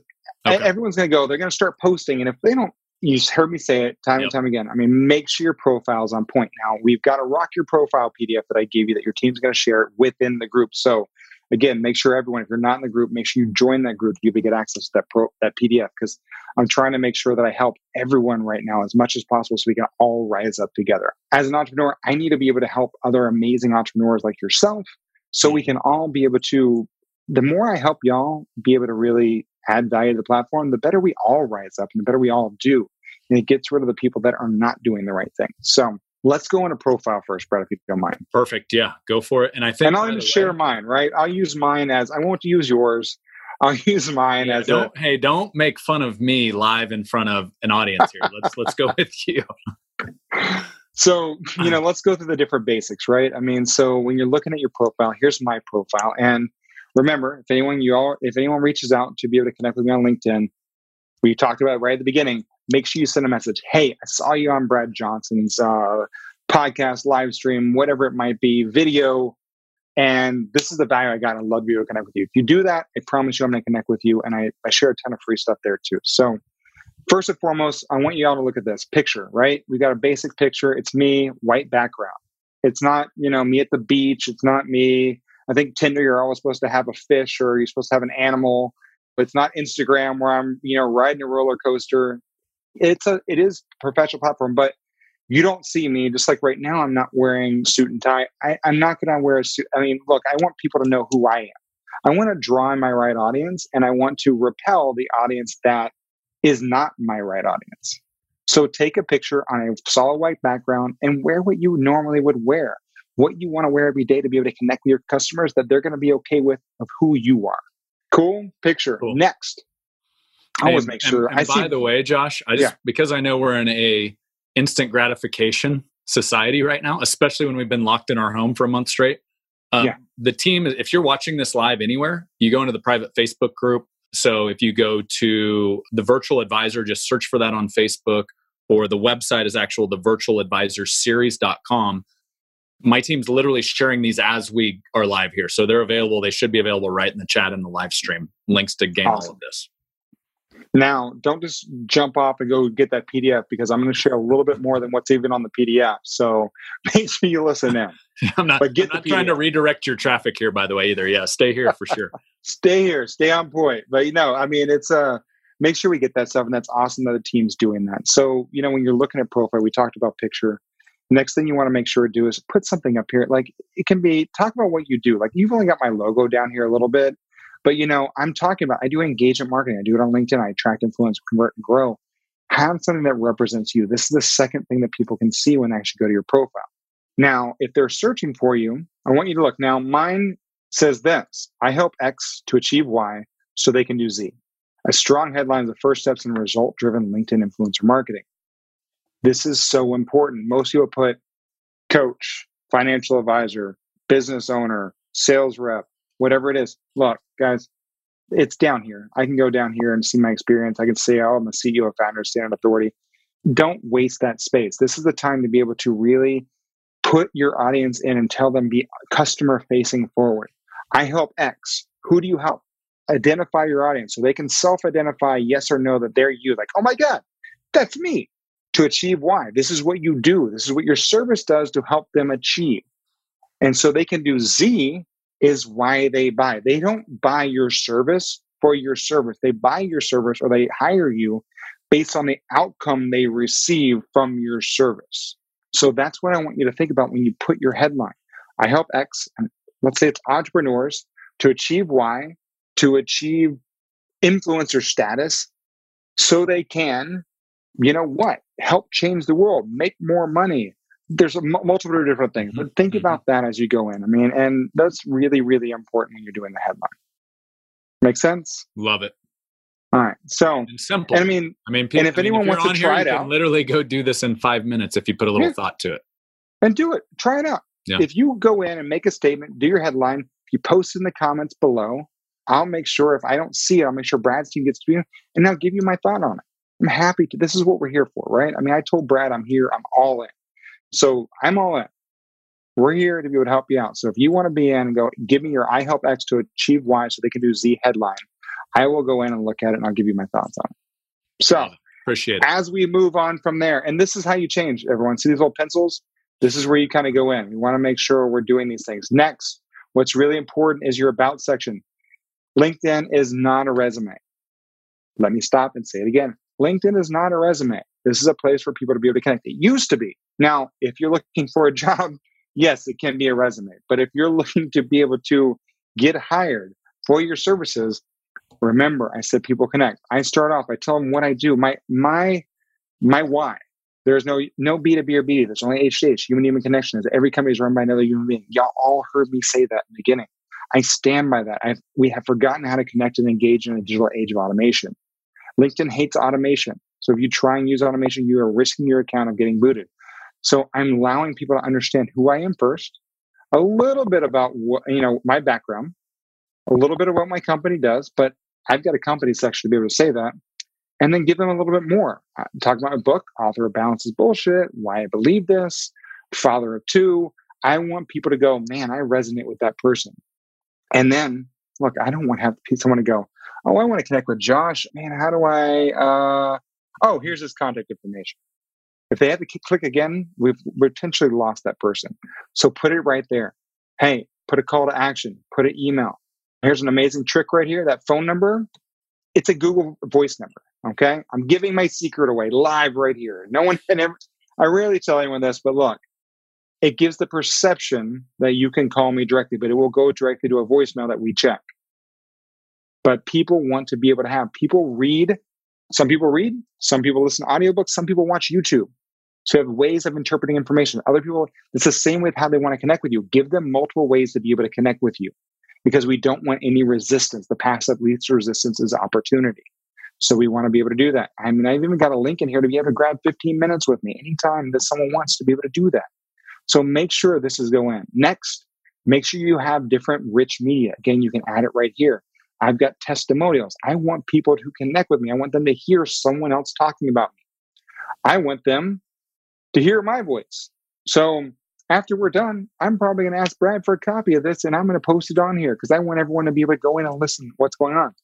okay. everyone's going to go, they're going to start posting. And if they don't, you heard me say it time yep. and time again. I mean, make sure your profile is on point. Now, we've got a rock your profile PDF that I gave you that your team's going to share within the group. So again, make sure everyone, if you're not in the group, make sure you join that group be get access to that pro, that PDF because I'm trying to make sure that I help everyone right now as much as possible so we can all rise up together. As an entrepreneur, I need to be able to help other amazing entrepreneurs like yourself so we can all be able to the more I help y'all be able to really add value to the platform, the better we all rise up and the better we all do. And it gets rid of the people that are not doing the right thing. So Let's go into profile first, Brett, if you don't mind. Perfect. Yeah, go for it. And I think, and I'll share way, mine. Right, I'll use mine as I won't use yours. I'll use mine yeah, as don't. A, hey, don't make fun of me live in front of an audience here. let's let's go with you. So you know, let's go through the different basics, right? I mean, so when you're looking at your profile, here's my profile, and remember, if anyone you all, if anyone reaches out to be able to connect with me on LinkedIn, we talked about it right at the beginning make sure you send a message. Hey, I saw you on Brad Johnson's uh, podcast, live stream, whatever it might be, video. And this is the value I got. I'd love to be able to connect with you. If you do that, I promise you I'm going to connect with you. And I, I share a ton of free stuff there too. So, first and foremost, I want you all to look at this picture, right? We got a basic picture. It's me, white background. It's not, you know, me at the beach. It's not me. I think Tinder, you're always supposed to have a fish or you're supposed to have an animal. But it's not Instagram where I'm, you know, riding a roller coaster it's a it is a professional platform, but you don't see me just like right now. I'm not wearing suit and tie. I, I'm not going to wear a suit. I mean, look, I want people to know who I am. I want to draw my right audience, and I want to repel the audience that is not my right audience. So take a picture on a solid white background and wear what you normally would wear, what you want to wear every day to be able to connect with your customers that they're going to be okay with of who you are. Cool picture. Cool. Next, I always make sure. And, and by see, the way, Josh, I just yeah. because I know we're in a instant gratification society right now, especially when we've been locked in our home for a month straight. Um, yeah. The team, if you're watching this live anywhere, you go into the private Facebook group. So if you go to the virtual advisor, just search for that on Facebook, or the website is actual the virtual advisor series.com. My team's literally sharing these as we are live here. So they're available. They should be available right in the chat in the live stream. Links to gain awesome. all of this. Now, don't just jump off and go get that PDF because I'm going to share a little bit more than what's even on the PDF. So make sure you listen in. I'm not, but get I'm not trying to redirect your traffic here, by the way, either. Yeah, stay here for sure. stay here, stay on point. But you know, I mean, it's a uh, make sure we get that stuff, and that's awesome that the team's doing that. So you know, when you're looking at profile, we talked about picture. Next thing you want to make sure to do is put something up here. Like it can be talk about what you do. Like you've only got my logo down here a little bit, but you know, I'm talking about I do engagement marketing. I do it on LinkedIn. I attract, influence, convert, and grow. Have something that represents you. This is the second thing that people can see when they actually go to your profile. Now, if they're searching for you, I want you to look. Now, mine says this I help X to achieve Y so they can do Z. A strong headline is the first steps in result driven LinkedIn influencer marketing. This is so important. Most people put coach, financial advisor, business owner, sales rep, whatever it is. Look, guys, it's down here. I can go down here and see my experience. I can say, oh, I'm a CEO, founder, standard authority. Don't waste that space. This is the time to be able to really put your audience in and tell them be customer facing forward. I help X. Who do you help? identify your audience so they can self identify yes or no that they're you. Like, oh my God, that's me. To achieve why? This is what you do. This is what your service does to help them achieve. And so they can do Z is why they buy. They don't buy your service for your service. They buy your service or they hire you based on the outcome they receive from your service. So that's what I want you to think about when you put your headline. I help X, let's say it's entrepreneurs to achieve Y, to achieve influencer status so they can, you know what, help change the world, make more money. There's a m- multiple different things, but think mm-hmm. about that as you go in. I mean, and that's really, really important when you're doing the headline. Make sense? Love it. All right. So and simple. And I mean, I mean, people, and if anyone I mean, if wants to try here, it out, literally go do this in five minutes if you put a little yeah. thought to it. And do it. Try it out. Yeah. If you go in and make a statement, do your headline, you post in the comments below. I'll make sure if I don't see it, I'll make sure Brad's team gets to you and I'll give you my thought on it. I'm happy to. This is what we're here for, right? I mean, I told Brad I'm here. I'm all in. So I'm all in. We're here to be able to help you out. So if you want to be in and go, give me your I help X to achieve Y so they can do Z headline, I will go in and look at it and I'll give you my thoughts on it. So appreciate it. As we move on from there, and this is how you change everyone. See these little pencils? This is where you kind of go in. You want to make sure we're doing these things. Next, what's really important is your about section. LinkedIn is not a resume. Let me stop and say it again. LinkedIn is not a resume. This is a place for people to be able to connect. It used to be. Now, if you're looking for a job, yes, it can be a resume. But if you're looking to be able to get hired for your services, remember I said people connect. I start off, I tell them what I do. My my my why. There's no no B2B or B2B. There's only H2H, human human connection. Every company is run by another human being. Y'all all heard me say that in the beginning. I stand by that. I've, we have forgotten how to connect and engage in a digital age of automation. LinkedIn hates automation. So if you try and use automation, you are risking your account of getting booted. So I'm allowing people to understand who I am first, a little bit about what, you know, my background, a little bit of what my company does, but I've got a company section to be able to say that. And then give them a little bit more. Uh, talk about my book, Author of Balance is Bullshit, Why I Believe This, Father of Two. I want people to go, man, I resonate with that person. And then, look, I don't want to have someone to go, oh, I want to connect with Josh. Man, how do I? Uh, oh, here's his contact information. If they have to click again, we've potentially lost that person. So put it right there. Hey, put a call to action, put an email. Here's an amazing trick right here. That phone number, it's a Google voice number. Okay. I'm giving my secret away live right here. No one can ever, I rarely tell anyone this, but look, it gives the perception that you can call me directly, but it will go directly to a voicemail that we check. But people want to be able to have people read. Some people read, some people listen to audiobooks, some people watch YouTube. So you have ways of interpreting information. Other people, it's the same with how they want to connect with you. Give them multiple ways to be able to connect with you because we don't want any resistance. The passive to resistance is opportunity. So we want to be able to do that. I mean, I've even got a link in here to be able to grab 15 minutes with me anytime that someone wants to be able to do that. So make sure this is going. Next, make sure you have different rich media. Again, you can add it right here. I've got testimonials. I want people to connect with me. I want them to hear someone else talking about me. I want them to hear my voice. So after we're done, I'm probably going to ask Brad for a copy of this and I'm going to post it on here because I want everyone to be able to go in and listen what's going on.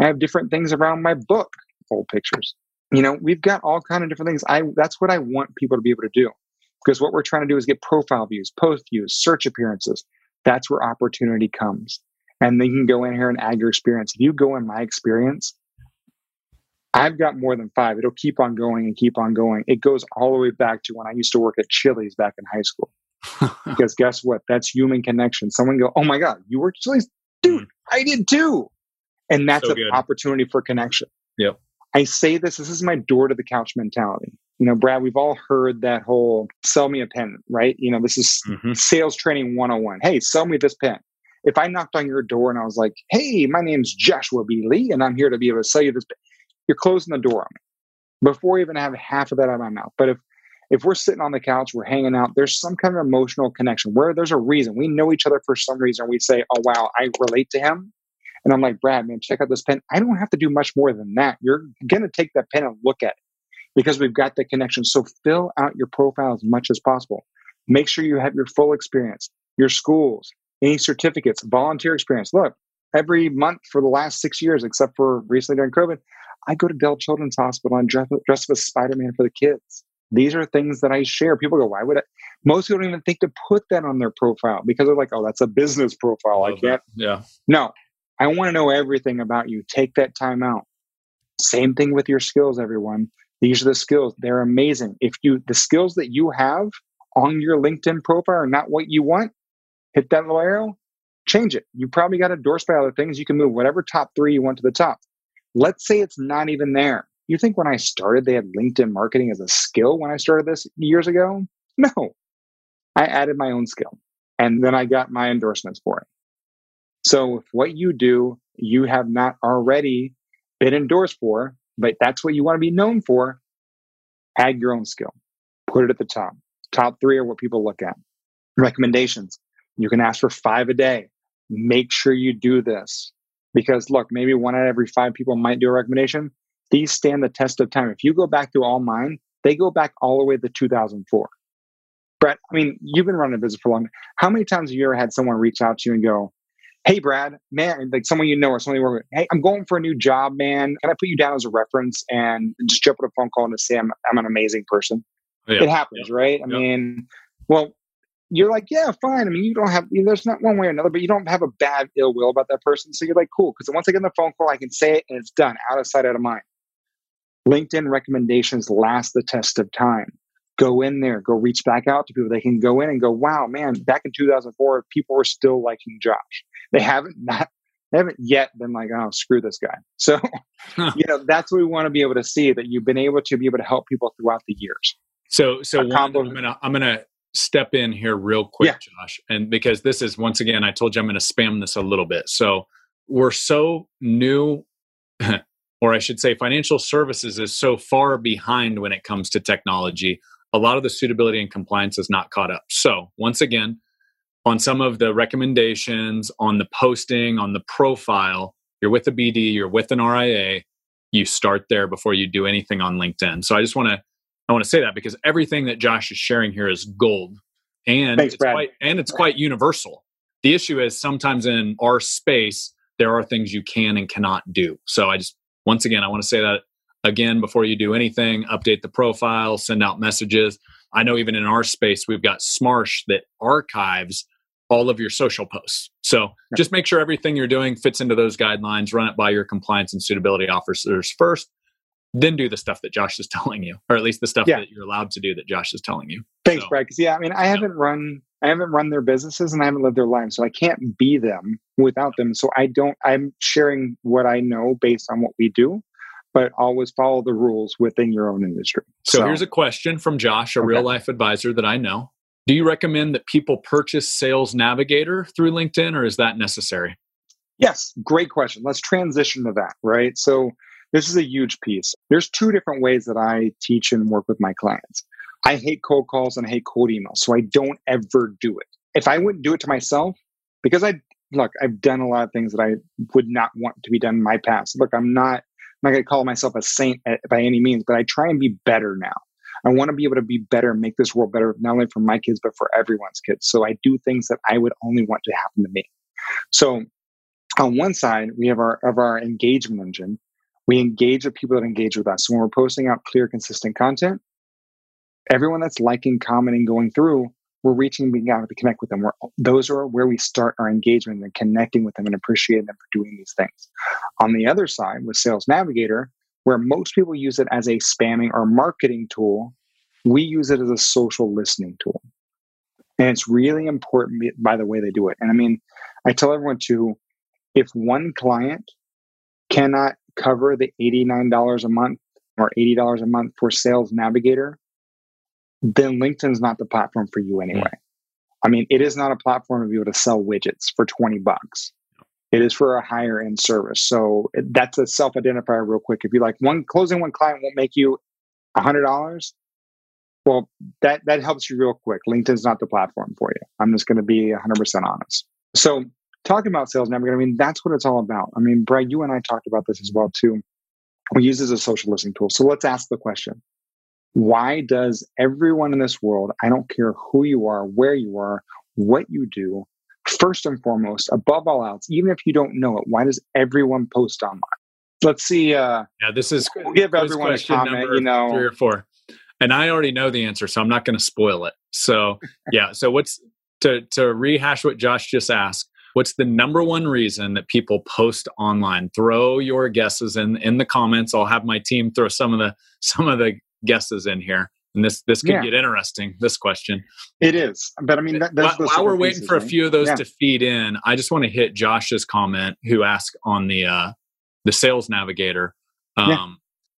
I have different things around my book, old pictures. You know, we've got all kind of different things. I that's what I want people to be able to do. Because what we're trying to do is get profile views, post views, search appearances. That's where opportunity comes. And then you can go in here and add your experience. If you go in my experience, I've got more than five. It'll keep on going and keep on going. It goes all the way back to when I used to work at Chili's back in high school. because guess what? That's human connection. Someone go, "Oh my god, you worked Chili's, dude! Mm. I did too." And that's so an opportunity for connection. Yep. I say this. This is my door to the couch mentality. You know, Brad, we've all heard that whole "sell me a pen," right? You know, this is mm-hmm. sales training 101. Hey, sell me this pen. If I knocked on your door and I was like, "Hey, my name's Joshua B. Lee, and I'm here to be able to sell you this," you're closing the door on me before I even have half of that out of my mouth. But if if we're sitting on the couch, we're hanging out, there's some kind of emotional connection where there's a reason. We know each other for some reason. We say, oh, wow, I relate to him. And I'm like, Brad, man, check out this pen. I don't have to do much more than that. You're going to take that pen and look at it because we've got the connection. So fill out your profile as much as possible. Make sure you have your full experience, your schools, any certificates, volunteer experience. Look, every month for the last six years, except for recently during COVID, I go to Dell Children's Hospital and dress, dress up as Spider Man for the kids. These are things that I share. People go, why would I? Most people don't even think to put that on their profile because they're like, oh, that's a business profile. I can't. That. Yeah. No, I want to know everything about you. Take that time out. Same thing with your skills, everyone. These are the skills. They're amazing. If you, the skills that you have on your LinkedIn profile are not what you want, hit that little arrow, change it. You probably got endorsed by other things. You can move whatever top three you want to the top. Let's say it's not even there. You think when I started, they had LinkedIn marketing as a skill when I started this years ago? No. I added my own skill and then I got my endorsements for it. So if what you do, you have not already been endorsed for, but that's what you want to be known for, add your own skill. Put it at the top. Top three are what people look at. Recommendations. You can ask for five a day. Make sure you do this because look, maybe one out of every five people might do a recommendation. These stand the test of time. If you go back to all mine, they go back all the way to 2004. Brett, I mean, you've been running a business for long. How many times have you ever had someone reach out to you and go, hey brad man like someone you know or someone you work with hey i'm going for a new job man can i put you down as a reference and just jump on a phone call and say i'm, I'm an amazing person yeah. it happens yeah. right i yeah. mean well you're like yeah fine i mean you don't have you know, there's not one way or another but you don't have a bad ill will about that person so you're like cool because once i get in the phone call i can say it and it's done out of sight out of mind linkedin recommendations last the test of time go in there, go reach back out to people. They can go in and go, wow, man, back in 2004, people were still liking Josh. They haven't not they haven't yet been like, oh, screw this guy. So, you know, that's what we want to be able to see that you've been able to be able to help people throughout the years. So, so one, I'm gonna I'm gonna step in here real quick, yeah. Josh, and because this is once again, I told you I'm gonna spam this a little bit. So we're so new. or I should say, financial services is so far behind when it comes to technology. A lot of the suitability and compliance is not caught up. So, once again, on some of the recommendations, on the posting, on the profile, you're with a BD, you're with an RIA, you start there before you do anything on LinkedIn. So I just want to I want to say that because everything that Josh is sharing here is gold. And Thanks, it's quite and it's quite universal. The issue is sometimes in our space there are things you can and cannot do. So I just once again I want to say that again before you do anything, update the profile, send out messages. I know even in our space we've got Smarsh that archives all of your social posts. So just make sure everything you're doing fits into those guidelines, run it by your compliance and suitability officers first, then do the stuff that Josh is telling you, or at least the stuff yeah. that you're allowed to do that Josh is telling you. Thanks, so, Brad. Because yeah, I mean, I haven't run, I haven't run their businesses and I haven't lived their lives, so I can't be them without them. So I don't. I'm sharing what I know based on what we do, but always follow the rules within your own industry. So, so here's a question from Josh, a okay. real life advisor that I know. Do you recommend that people purchase Sales Navigator through LinkedIn or is that necessary? Yes, great question. Let's transition to that, right? So, this is a huge piece. There's two different ways that I teach and work with my clients. I hate cold calls and I hate cold emails, so I don't ever do it. If I wouldn't do it to myself, because I look, I've done a lot of things that I would not want to be done in my past. Look, I'm not I'm not going to call myself a saint by any means, but I try and be better now. I want to be able to be better, make this world better, not only for my kids, but for everyone's kids. So I do things that I would only want to happen to me. So on one side, we have our of our engagement engine. We engage with people that engage with us. So when we're posting out clear, consistent content, everyone that's liking, commenting, going through, we're reaching, being able to connect with them. We're, those are where we start our engagement and connecting with them and appreciating them for doing these things. On the other side, with Sales Navigator, where most people use it as a spamming or marketing tool, we use it as a social listening tool. And it's really important by the way they do it. And I mean, I tell everyone to if one client cannot cover the $89 a month or $80 a month for Sales Navigator, then LinkedIn's not the platform for you anyway. Mm. I mean, it is not a platform to be able to sell widgets for 20 bucks. It is for a higher end service. So that's a self identifier, real quick. If you like one closing one client won't make you $100, well, that, that helps you real quick. LinkedIn's not the platform for you. I'm just going to be 100% honest. So, talking about sales navigator, I mean, that's what it's all about. I mean, Brad, you and I talked about this as well, too. We use it as a social listening tool. So, let's ask the question why does everyone in this world, I don't care who you are, where you are, what you do, first and foremost, above all else, even if you don't know it, why does everyone post online? Let's see. Uh, yeah, this is we'll give everyone a comment. You know, three or four, and I already know the answer, so I'm not going to spoil it. So yeah, so what's to to rehash what Josh just asked? What's the number one reason that people post online? Throw your guesses in in the comments. I'll have my team throw some of the some of the guesses in here. And this this could yeah. get interesting. This question. It is, but I mean, that, while, while we're waiting pieces, for a few of those yeah. to feed in, I just want to hit Josh's comment, who asked on the uh, the Sales Navigator. Um, yeah.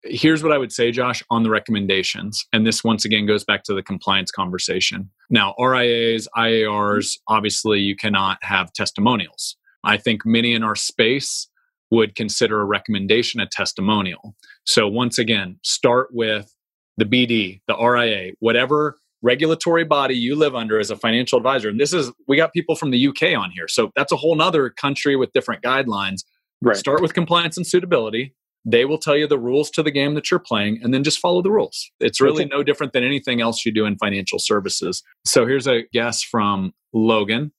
Here's what I would say, Josh, on the recommendations, and this once again goes back to the compliance conversation. Now, RIAs, IARs, obviously, you cannot have testimonials. I think many in our space would consider a recommendation a testimonial. So once again, start with the BD, the RIA, whatever regulatory body you live under as a financial advisor. And this is, we got people from the UK on here. So that's a whole nother country with different guidelines. Right. Start with compliance and suitability. They will tell you the rules to the game that you're playing and then just follow the rules. It's really no different than anything else you do in financial services. So here's a guess from Logan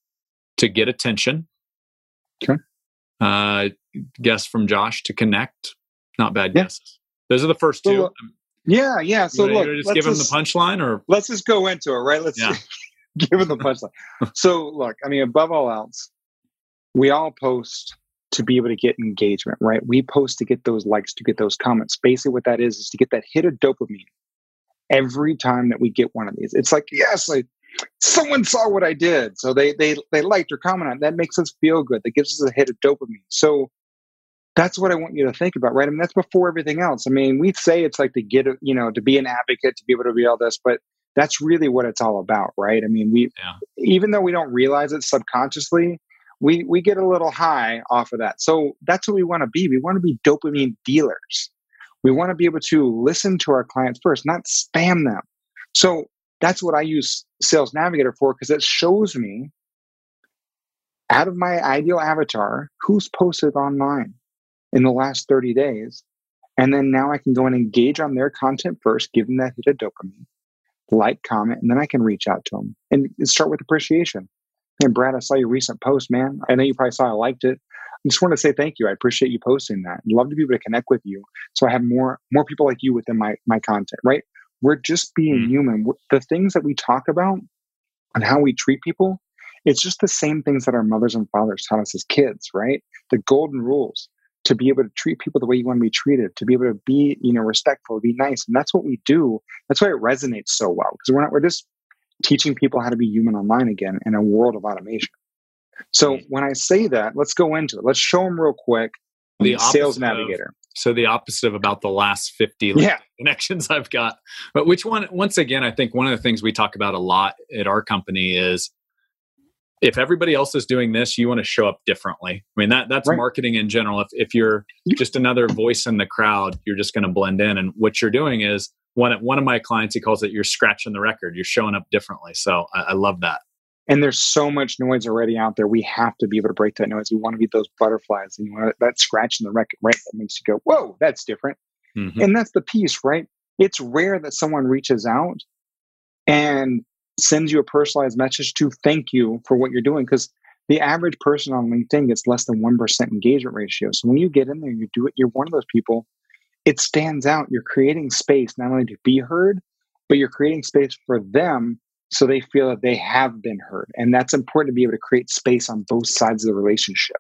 to get attention. Okay. Uh, guess from Josh to connect. Not bad yeah. guesses. Those are the first two. Yeah, yeah. So you look, just give him the punchline, or let's just go into it, right? Let's yeah. give him the punchline. so look, I mean, above all else, we all post to be able to get engagement, right? We post to get those likes, to get those comments. Basically, what that is is to get that hit of dopamine every time that we get one of these. It's like, yes, like someone saw what I did, so they they they liked or commented. That makes us feel good. That gives us a hit of dopamine. So that's what I want you to think about, right? I mean, that's before everything else. I mean, we say it's like to get, a, you know, to be an advocate, to be able to be all this, but that's really what it's all about, right? I mean, we, yeah. even though we don't realize it subconsciously, we we get a little high off of that. So that's what we want to be. We want to be dopamine dealers. We want to be able to listen to our clients first, not spam them. So that's what I use Sales Navigator for because it shows me out of my ideal avatar who's posted online in the last 30 days. And then now I can go and engage on their content first, give them that hit of dopamine, like, comment, and then I can reach out to them and start with appreciation. And Brad, I saw your recent post, man. I know you probably saw I liked it. I just want to say thank you. I appreciate you posting that. I'd love to be able to connect with you so I have more more people like you within my my content, right? We're just being mm. human. We're, the things that we talk about and how we treat people, it's just the same things that our mothers and fathers taught us as kids, right? The golden rules to be able to treat people the way you want to be treated, to be able to be, you know, respectful, be nice. And that's what we do. That's why it resonates so well. Because we're not, we're just teaching people how to be human online again in a world of automation. So when I say that, let's go into it. Let's show them real quick the um, sales navigator. Of, so the opposite of about the last 50 yeah. connections I've got. But which one, once again, I think one of the things we talk about a lot at our company is if everybody else is doing this, you want to show up differently. I mean, that that's right. marketing in general. If if you're just another voice in the crowd, you're just going to blend in. And what you're doing is one one of my clients he calls it you're scratching the record. You're showing up differently. So I, I love that. And there's so much noise already out there. We have to be able to break that noise. We want to be those butterflies, and you want that scratching the record, right? That makes you go, "Whoa, that's different." Mm-hmm. And that's the piece, right? It's rare that someone reaches out and sends you a personalized message to thank you for what you're doing because the average person on LinkedIn gets less than 1% engagement ratio. So when you get in there, you do it, you're one of those people, it stands out. You're creating space not only to be heard, but you're creating space for them so they feel that they have been heard. And that's important to be able to create space on both sides of the relationship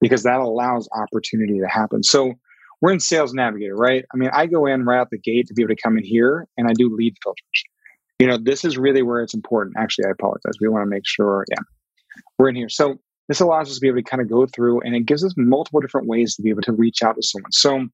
because that allows opportunity to happen. So we're in Sales Navigator, right? I mean, I go in right out the gate to be able to come in here and I do lead filters you know, this is really where it's important. Actually, I apologize. We want to make sure, yeah, we're in here. So this allows us to be able to kind of go through and it gives us multiple different ways to be able to reach out to someone. So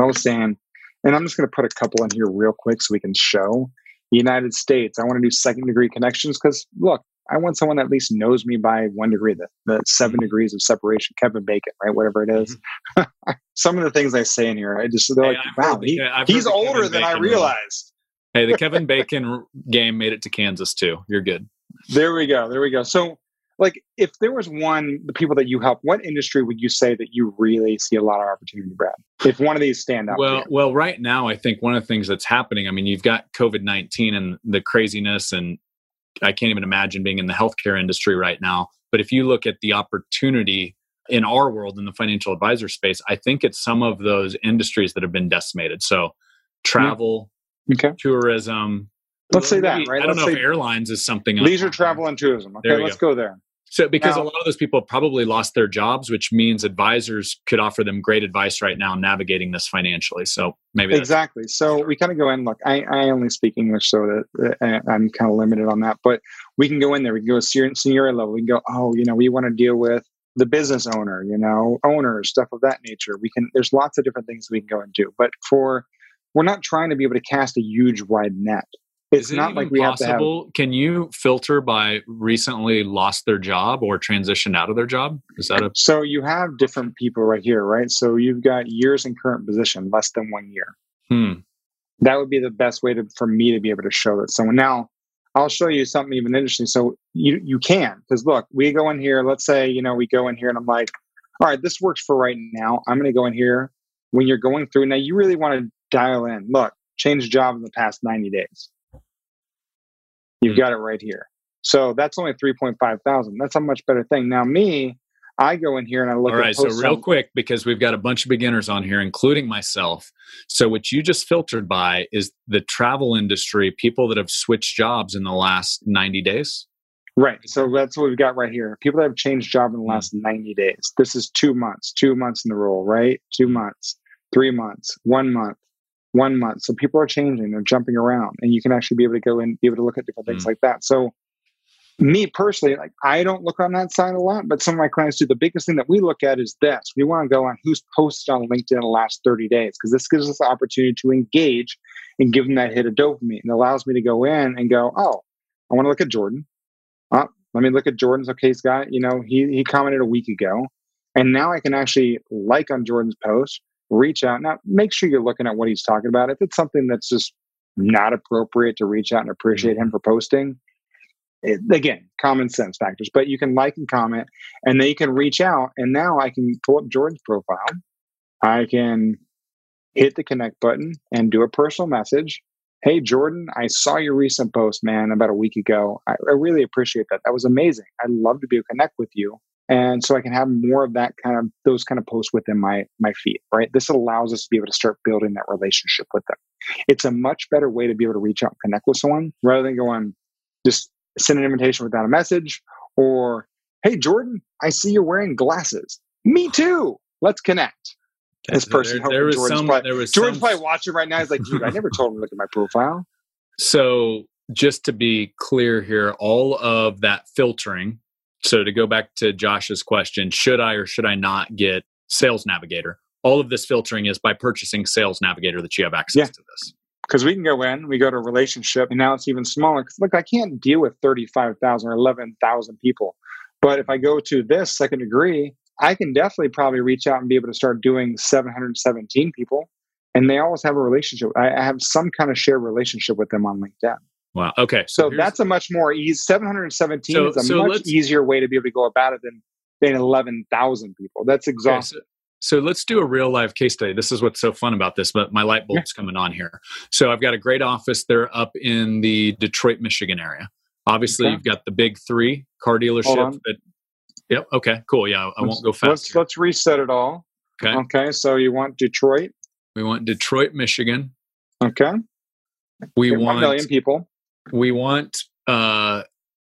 I was saying, and I'm just going to put a couple in here real quick so we can show the United States. I want to do second degree connections because look, I want someone that at least knows me by one degree, the, the seven degrees of separation, Kevin Bacon, right? Whatever it is. Mm-hmm. Some of the things I say in here, I just, they're hey, like, wow, he, he's older than I realized. Hey, the Kevin Bacon game made it to Kansas too. You're good. There we go. There we go. So, like, if there was one, the people that you help, what industry would you say that you really see a lot of opportunity, Brad? If one of these stand out. Well, well, right now, I think one of the things that's happening. I mean, you've got COVID nineteen and the craziness, and I can't even imagine being in the healthcare industry right now. But if you look at the opportunity in our world in the financial advisor space, I think it's some of those industries that have been decimated. So travel, mm. Okay. tourism. Let's say that, right? I don't Let's know if airlines is something else. Leisure travel and tourism. Okay, let's go there. So because Now- a lot of those people probably lost their jobs, which means advisors could offer them great advice right now navigating this financially. So maybe Exactly. So we kind of go in. Look, I, I only speak English, so that uh, I'm kind of limited on that. But we can go in there. We can go senior, senior level. We can go. Oh, you know, we want to deal with the business owner. You know, owners, stuff of that nature. We can. There's lots of different things we can go into. But for we're not trying to be able to cast a huge wide net. It's Is not like we have to have. possible? Can you filter by recently lost their job or transitioned out of their job? Is that a So you have different people right here, right? So you've got years in current position, less than one year. hmm? that would be the best way to, for me to be able to show that someone now i'll show you something even interesting so you you can because look we go in here let's say you know we go in here and i'm like all right this works for right now i'm going to go in here when you're going through now you really want to dial in look change job in the past 90 days you've Hmm. got it right here so that's only 3.5 thousand that's a much better thing now me i go in here and i look All right, so real quick, because we've got a bunch of beginners on here, including myself. So, what you just filtered by is the travel industry, people that have switched jobs in the last 90 days. Right. So that's what we've got right here. People that have changed job in the last 90 days. This is two months, two months in the role, right? Two months, three months, one month, one month. So people are changing, they're jumping around, and you can actually be able to go in, be able to look at different things mm. like that. So me personally, like I don't look on that side a lot, but some of my clients do. The biggest thing that we look at is this. We want to go on who's posted on LinkedIn in the last 30 days, because this gives us the opportunity to engage and give them that hit of dopamine. and allows me to go in and go, oh, I want to look at Jordan. Oh, let me look at Jordan's. Okay, he's got, you know, he, he commented a week ago. And now I can actually like on Jordan's post, reach out. Now, make sure you're looking at what he's talking about. If it's something that's just not appropriate to reach out and appreciate him mm-hmm. for posting, it, again, common sense factors. But you can like and comment, and then you can reach out. And now I can pull up Jordan's profile. I can hit the connect button and do a personal message. Hey, Jordan, I saw your recent post, man, about a week ago. I, I really appreciate that. That was amazing. I'd love to be able to connect with you. And so I can have more of that kind of those kind of posts within my my feed, right? This allows us to be able to start building that relationship with them. It's a much better way to be able to reach out and connect with someone rather than going just send an invitation without a message or hey Jordan, I see you're wearing glasses. Me too. Let's connect. This person, there, there was Jordan's some, probably- there was Jordan's some, probably watching right now. He's like, dude, I never told him to look at my profile. So, just to be clear here, all of that filtering. So, to go back to Josh's question, should I or should I not get Sales Navigator? All of this filtering is by purchasing Sales Navigator that you have access Yeah. to this. Because we can go in, we go to relationship, and now it's even smaller. 'Cause look, I can't deal with 35,000 or 11,000 people. But if I go to this second degree, I can definitely probably reach out and be able to start doing 717 people. And they always have a relationship. I I have some kind of shared relationship with them on LinkedIn. Wow. Okay. So here's- that's a much more easy. 717 So- is a so much easier way to be able to go about it than, than 11,000 people. That's Okay, exhausting. so, so let's do a real live case study. This is what's so fun about this, but my light bulb's coming on here. So I've got a great office. They're up in the Detroit, Michigan area. Obviously, Okay. you've got the big three car dealership. That, yep. Okay. Cool. Yeah. I won't go fast. Let's, here. let's reset it all. Okay. Okay. So you want Detroit. We want Detroit, Michigan. Okay. We Okay, want 1 million people. We want uh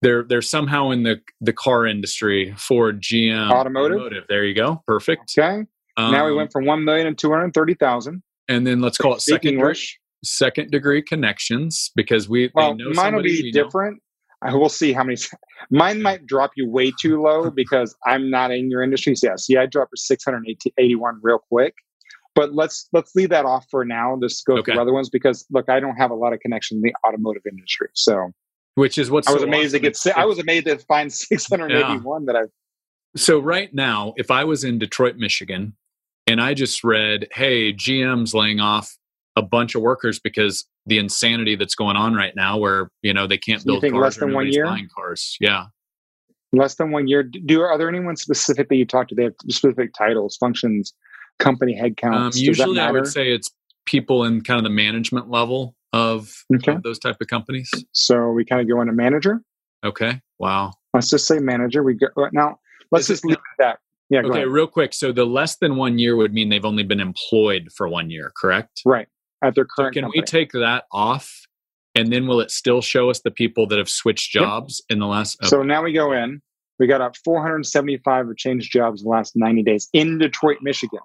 they're they're somehow in the the car industry Ford, GM, Automotive? There you go. Perfect. Okay. now we Um, went from 1 million and 230,000. and then let's call it second degree, English. second degree connections because we Well, know mine will be know. different. I will see how many. Mine might drop you way too low because I'm not in your industry. So yeah, see, I dropped to 681 real quick. But let's let's leave that off for now. Just go Okay. through other ones because look, I don't have a lot of connection in the automotive industry. So which is what I was so amazed to get. Si- I was amazed to find 681 that I. So right now, if I was in Detroit, Michigan, and I just read, "Hey, GM's laying off a bunch of workers because the insanity that's going on right now, where you know they can't You build cars less than one year? buying cars." Yeah. less than one year. Do are there anyone specific that you talked to? They have specific titles, functions, company headcounts. Um, usually, I would say it's people in kind of the management level of, Okay. of those type of companies. So we kind of go into manager. Okay. Wow. Let's just say manager. We go now. Let's just leave that. Yeah. Okay, real quick. So the less than one year would mean they've only been employed for one year, correct? Right. At their current. So can company. we take that off, and then will it still show us the people that have switched jobs yep. in the last? Okay. So now we go in. We got up 475 or changed jobs in the last 90 days in Detroit, Michigan.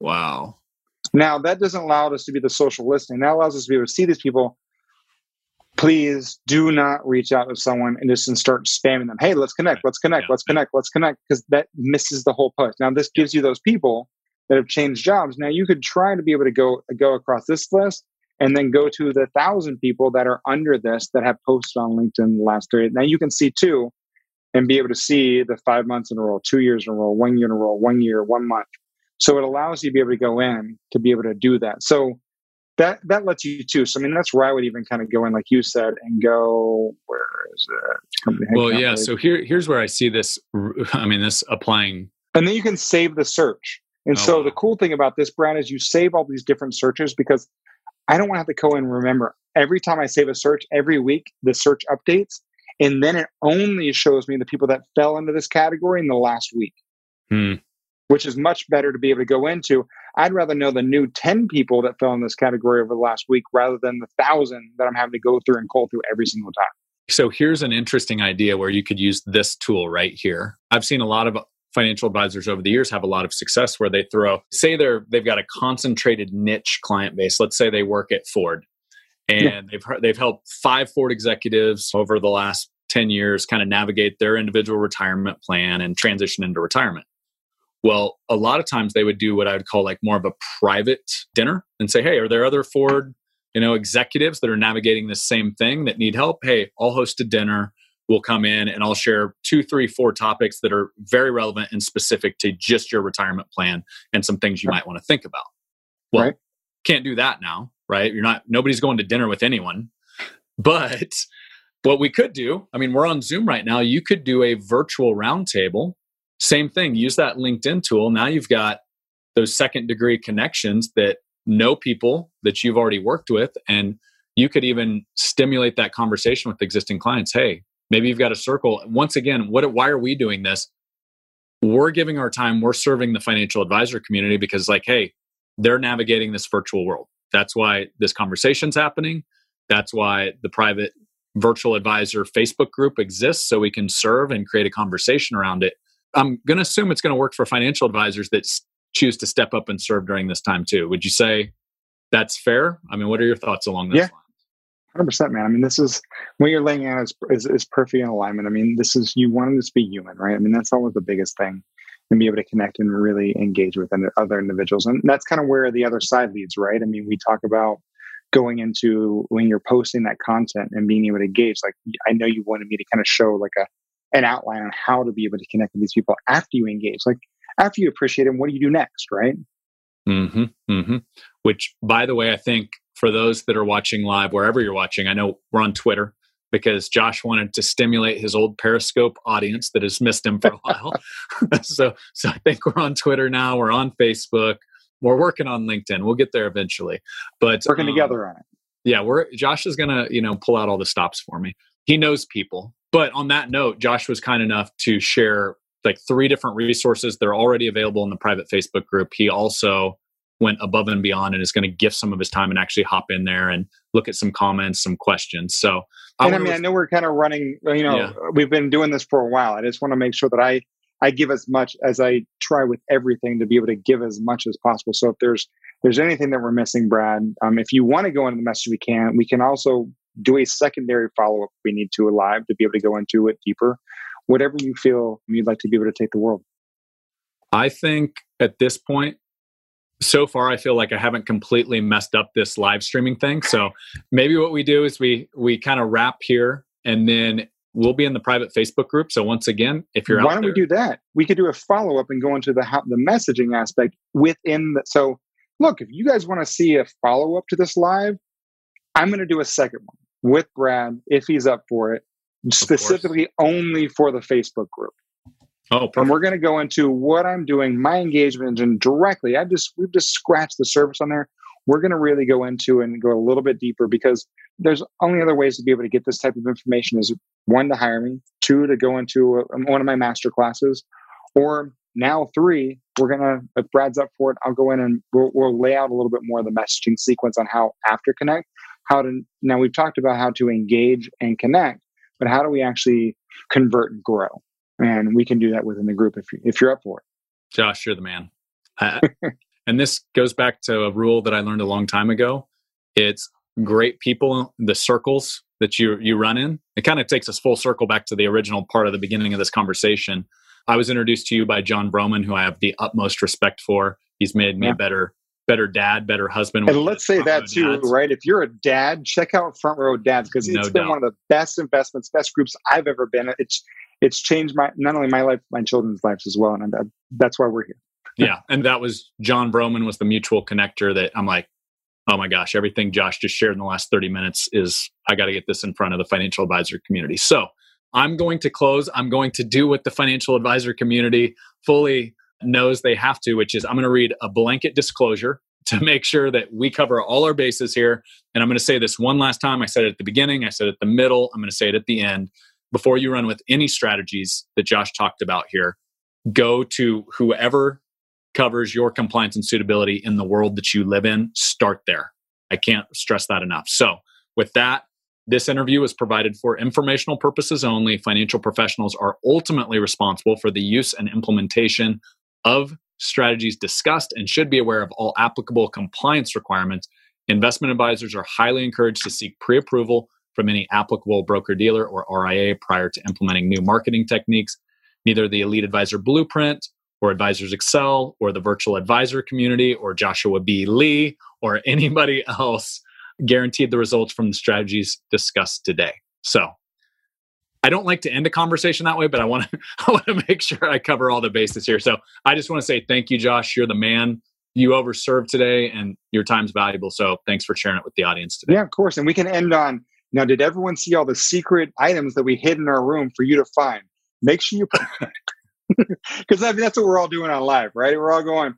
Wow. Now that doesn't allow us to be the social listening. That allows us to be able to see these people please do not reach out to someone and just start spamming them. Hey, let's connect, let's connect, yeah. let's connect, let's connect, because that misses the whole push. Now, this gives you those people that have changed jobs. Now, you could try to be able to go go across this list and then go to the thousand people that are under this that have posted on LinkedIn the last three. Now, you can see two and be able to see the five months in a row, two years in a row, one year in a row, one year, one month. So it allows you to be able to go in to be able to do that. So that that lets you too. So I mean, that's where I would even kind of go in, like you said, and go where is it? Well, yeah. So here here's where I see this. I mean, this applying, and then you can save the search. And oh, so wow. the cool thing about this, Brad, is you save all these different searches because I don't want to have to go and remember every time I save a search every week, the search updates, and then it only shows me the people that fell into this category in the last week. Hmm which is much better to be able to go into. I'd rather know the new 10 people that fell in this category over the last week rather than the thousand that I'm having to go through and call through every single time. So here's an interesting idea where you could use this tool right here. I've seen a lot of financial advisors over the years have a lot of success where they throw say they're they've got a concentrated niche client base. Let's say they work at Ford and yeah. they've they've helped five Ford executives over the last 10 years kind of navigate their individual retirement plan and transition into retirement. Well, a lot of times they would do what I would call like more of a private dinner and say, hey, are there other Ford, you know, executives that are navigating the same thing that need help? Hey, I'll host a dinner. We'll come in and I'll share two, three, four topics that are very relevant and specific to just your retirement plan and some things you might want to think about. Well, right. can't do that now, right? You're not, nobody's going to dinner with anyone. But what we could do, I mean, we're on Zoom right now. You could do a virtual roundtable same thing, use that LinkedIn tool. Now you've got those second degree connections that know people that you've already worked with. And you could even stimulate that conversation with existing clients. Hey, maybe you've got a circle. Once again, what, why are we doing this? We're giving our time, we're serving the financial advisor community because, like, hey, they're navigating this virtual world. That's why this conversation's happening. That's why the private virtual advisor Facebook group exists so we can serve and create a conversation around it. I'm going to assume it's going to work for financial advisors that choose to step up and serve during this time too. Would you say that's fair? I mean, what are your thoughts along those yeah. lines? 100% man i mean this is what you're laying out is, is, is perfect in alignment i mean this is you want this to be human right i mean that's always the biggest thing and be able to connect and really engage with other individuals and that's kind of where the other side leads right i mean we talk about going into when you're posting that content and being able to engage like i know you wanted me to kind of show like a an outline on how to be able to connect with these people after you engage. Like after you appreciate them, what do you do next, right? Mm-hmm, mm-hmm. Which, by the way, I think for those that are watching live, wherever you're watching, I know we're on Twitter because Josh wanted to stimulate his old Periscope audience that has missed him for a while. so, so I think we're on Twitter now. We're on Facebook. We're working on LinkedIn. We'll get there eventually. But working um, together on it. Yeah, we're Josh is gonna you know pull out all the stops for me. He knows people, but on that note, Josh was kind enough to share like three different resources They're already available in the private Facebook group. He also went above and beyond and is going to gift some of his time and actually hop in there and look at some comments, some questions. So, and I, I mean, I know we're kind of running. You know, yeah. we've been doing this for a while. I just want to make sure that I I give as much as I try with everything to be able to give as much as possible. So if there's there's anything that we're missing, Brad, um, if you want to go into the message, we can. We can also do a secondary follow up we need to live to be able to go into it deeper. Whatever you feel you'd like to be able to take the world. I think at this point, so far I feel like I haven't completely messed up this live streaming thing. So maybe what we do is we we kind of wrap here and then we'll be in the private Facebook group. So once again, if you're why don't there, we do that? We could do a follow up and go into the how, the messaging aspect within the. So look, if you guys want to see a follow up to this live, I'm going to do a second one with Brad if he's up for it, specifically only for the Facebook group. Oh, perfect. and we're going to go into what I'm doing, my engagement and directly. I've just we've just scratched the surface on there. We're going to really go into and go a little bit deeper because there's only other ways to be able to get this type of information is one to hire me, two to go into a, um, one of my master classes, or now three, we're gonna if Brad's up for it, I'll go in and we'll, we'll lay out a little bit more of the messaging sequence on how after connect, how to now we've talked about how to engage and connect, but how do we actually convert and grow? And we can do that within the group if you, if you're up for it. Josh, you're the man. and this goes back to a rule that I learned a long time ago. It's great people, the circles that you you run in. It kind of takes us full circle back to the original part of the beginning of this conversation. I was introduced to you by Jon Vroman, who I have the utmost respect for. He's made me yeah. a better better dad, better husband. And let's say that too, dads. right? If you're a dad, check out Front Row Dads because it's no been doubt. one of the best investments, best groups I've ever been. It's it's changed my not only my life, my children's lives as well, and that's why we're here. yeah, and that was Jon Vroman was the mutual connector that I'm like, oh my gosh, everything Josh just shared in the last 30 minutes is I got to get this in front of the financial advisor community. So I'm going to close. I'm going to do what the financial advisor community fully knows they have to, which is I'm going to read a blanket disclosure to make sure that we cover all our bases here. And I'm going to say this one last time. I said it at the beginning, I said it at the middle, I'm going to say it at the end. Before you run with any strategies that Josh talked about here, go to whoever covers your compliance and suitability in the world that you live in. Start there. I can't stress that enough. So, with that, this interview is provided for informational purposes only. Financial professionals are ultimately responsible for the use and implementation of strategies discussed and should be aware of all applicable compliance requirements. Investment advisors are highly encouraged to seek pre approval from any applicable broker dealer or RIA prior to implementing new marketing techniques. Neither the Elite Advisor Blueprint or Advisors Excel or the virtual advisor community or Joshua B. Lee or anybody else guaranteed the results from the strategies discussed today. So I don't like to end a conversation that way, but I want to I want to make sure I cover all the bases here. So I just want to say thank you, Josh. You're the man. You overserved today, and your time's valuable. So thanks for sharing it with the audience today. Yeah, of course. And we can end on now. Did everyone see all the secret items that we hid in our room for you to find? Make sure you because I mean, that's what we're all doing on live, right? We're all going,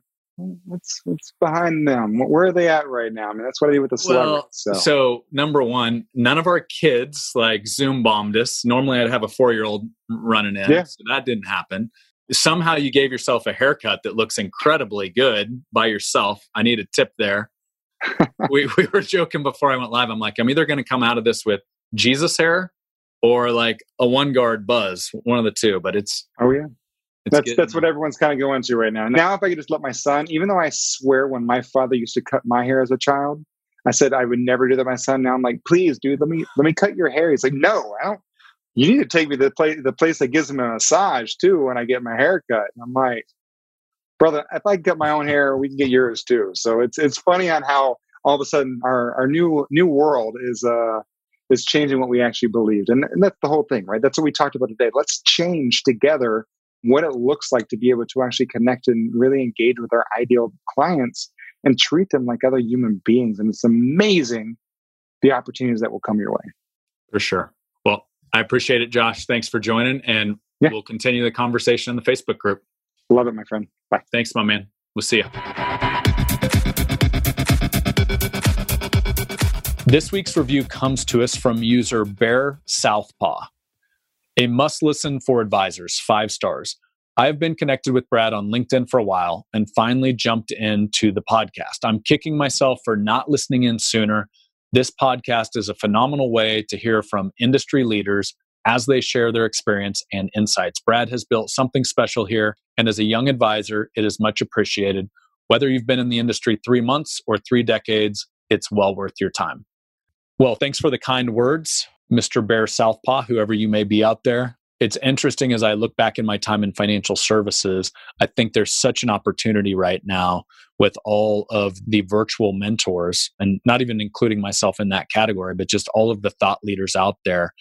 what's what's behind them? Where are they at right now? I mean, that's what I do with the celebrities. Well, so. so number one, none of our kids like Zoom bombed us. Normally, I'd have a four year old running in, yeah. so that didn't happen. Somehow, you gave yourself a haircut that looks incredibly good by yourself. I need a tip there. we we were joking before I went live. I'm like, I'm either going to come out of this with Jesus hair or like a one guard buzz, one of the two. But it's oh yeah, it's that's that's what everyone's kind of going to right now. Now, if I could just let my son, even though I swear when my father used to cut my hair as a child, I said I would never do that. My son now, I'm like, please, dude, let me let me cut your hair. He's like, no, I don't. You need to take me to the place the place that gives him a massage too when I get my hair cut. And I'm like, brother, if I cut my own hair, we can get yours too. So it's it's funny on how all of a sudden our our new new world is uh is changing what we actually believed, and, and that's the whole thing, right? That's what we talked about today. Let's change together what it looks like to be able to actually connect and really engage with our ideal clients and treat them like other human beings. And it's amazing the opportunities that will come your way. For sure. Well, I appreciate it, Josh. Thanks for joining. And yeah. we'll continue the conversation in the Facebook group. Love it, my friend. Bye. Thanks, my man. We'll see you. This week's review comes to us from user Bear Southpaw. A must listen for advisors, five stars. I have been connected with Brad on LinkedIn for a while and finally jumped into the podcast. I'm kicking myself for not listening in sooner. This podcast is a phenomenal way to hear from industry leaders as they share their experience and insights. Brad has built something special here, and as a young advisor, it is much appreciated. Whether you've been in the industry three months or three decades, it's well worth your time. Well, thanks for the kind words. Mr. Bear Southpaw, whoever you may be out there. It's interesting as I look back in my time in financial services, I think there's such an opportunity right now with all of the virtual mentors, and not even including myself in that category, but just all of the thought leaders out there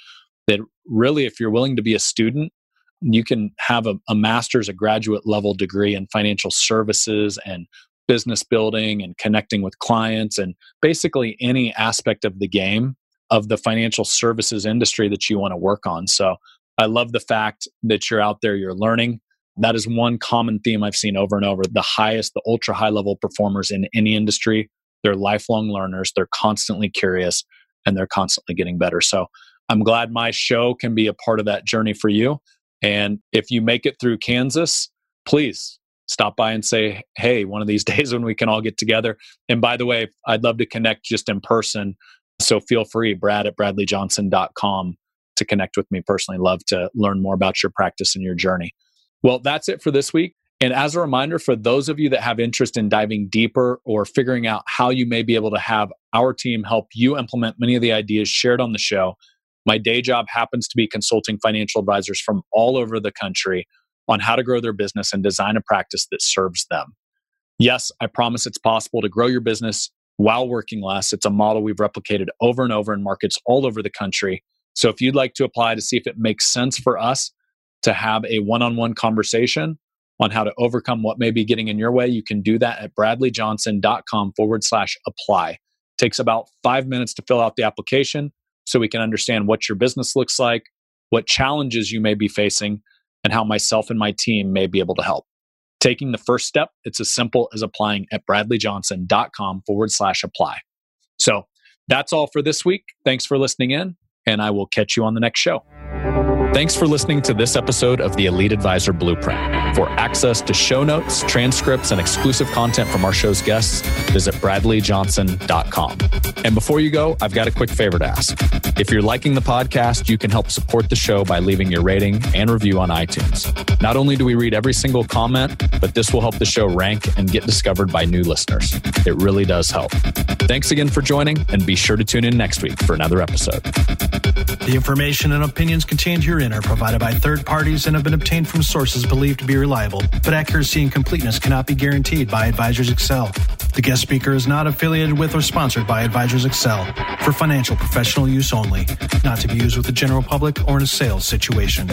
that really, if you're willing to be a student, you can have a, a master's, a graduate level degree in financial services and business building and connecting with clients and basically any aspect of the game of the financial services industry that you want to work on. So I love the fact that you're out there, you're learning. That is one common theme I've seen over and over. The highest, the ultra high level performers in any industry, they're lifelong learners. They're constantly curious. and they're constantly getting better. So I'm glad my show can be a part of that journey for you. And if you make it through Kansas, please stop by and say, hey, one of these days when we can all get together. And by the way, I'd love to connect just in person. So feel free, brad at bradleyjohnson.com to connect with me personally. Love to learn more about your practice and your journey. Well, that's it for this week. And as a reminder, for those of you that have interest in diving deeper or figuring out how you may be able to have our team help you implement many of the ideas shared on the show, my day job happens to be consulting financial advisors from all over the country on how to grow their business and design a practice that serves them. Yes, I promise it's possible to grow your business while working less. It's a model we've replicated over and over in markets all over the country. So if you'd like to apply to see if it makes sense for us to have a one on one conversation on how to overcome what may be getting in your way, you can do that at bradleyjohnson.com forward slash apply. Takes about five minutes to fill out the application so we can understand what your business looks like, what challenges you may be facing, and how myself and my team may be able to help. Taking the first step, it's as simple as applying at bradleyjohnson.com forward slash apply. So that's all for this week. Thanks for listening in, and I will catch you on the next show. Thanks for listening to this episode of the Elite Advisor Blueprint. For access to show notes, transcripts, and exclusive content from our show's guests, visit bradleyjohnson.com. And before you go, I've got a quick favor to ask. If you're liking the podcast, you can help support the show by leaving your rating and review on iTunes. Not only do we read every single comment, but this will help the show rank and get discovered by new listeners. It really does help. Thanks again for joining, and be sure to tune in next week for another episode. The information and opinions contained herein are provided by third parties and have been obtained from sources believed to be reliable, but accuracy and completeness cannot be guaranteed by Advisors Excel. The guest speaker is not affiliated with or sponsored by Advisors Excel for financial professional use only, not to be used with the general public or in a sales situation.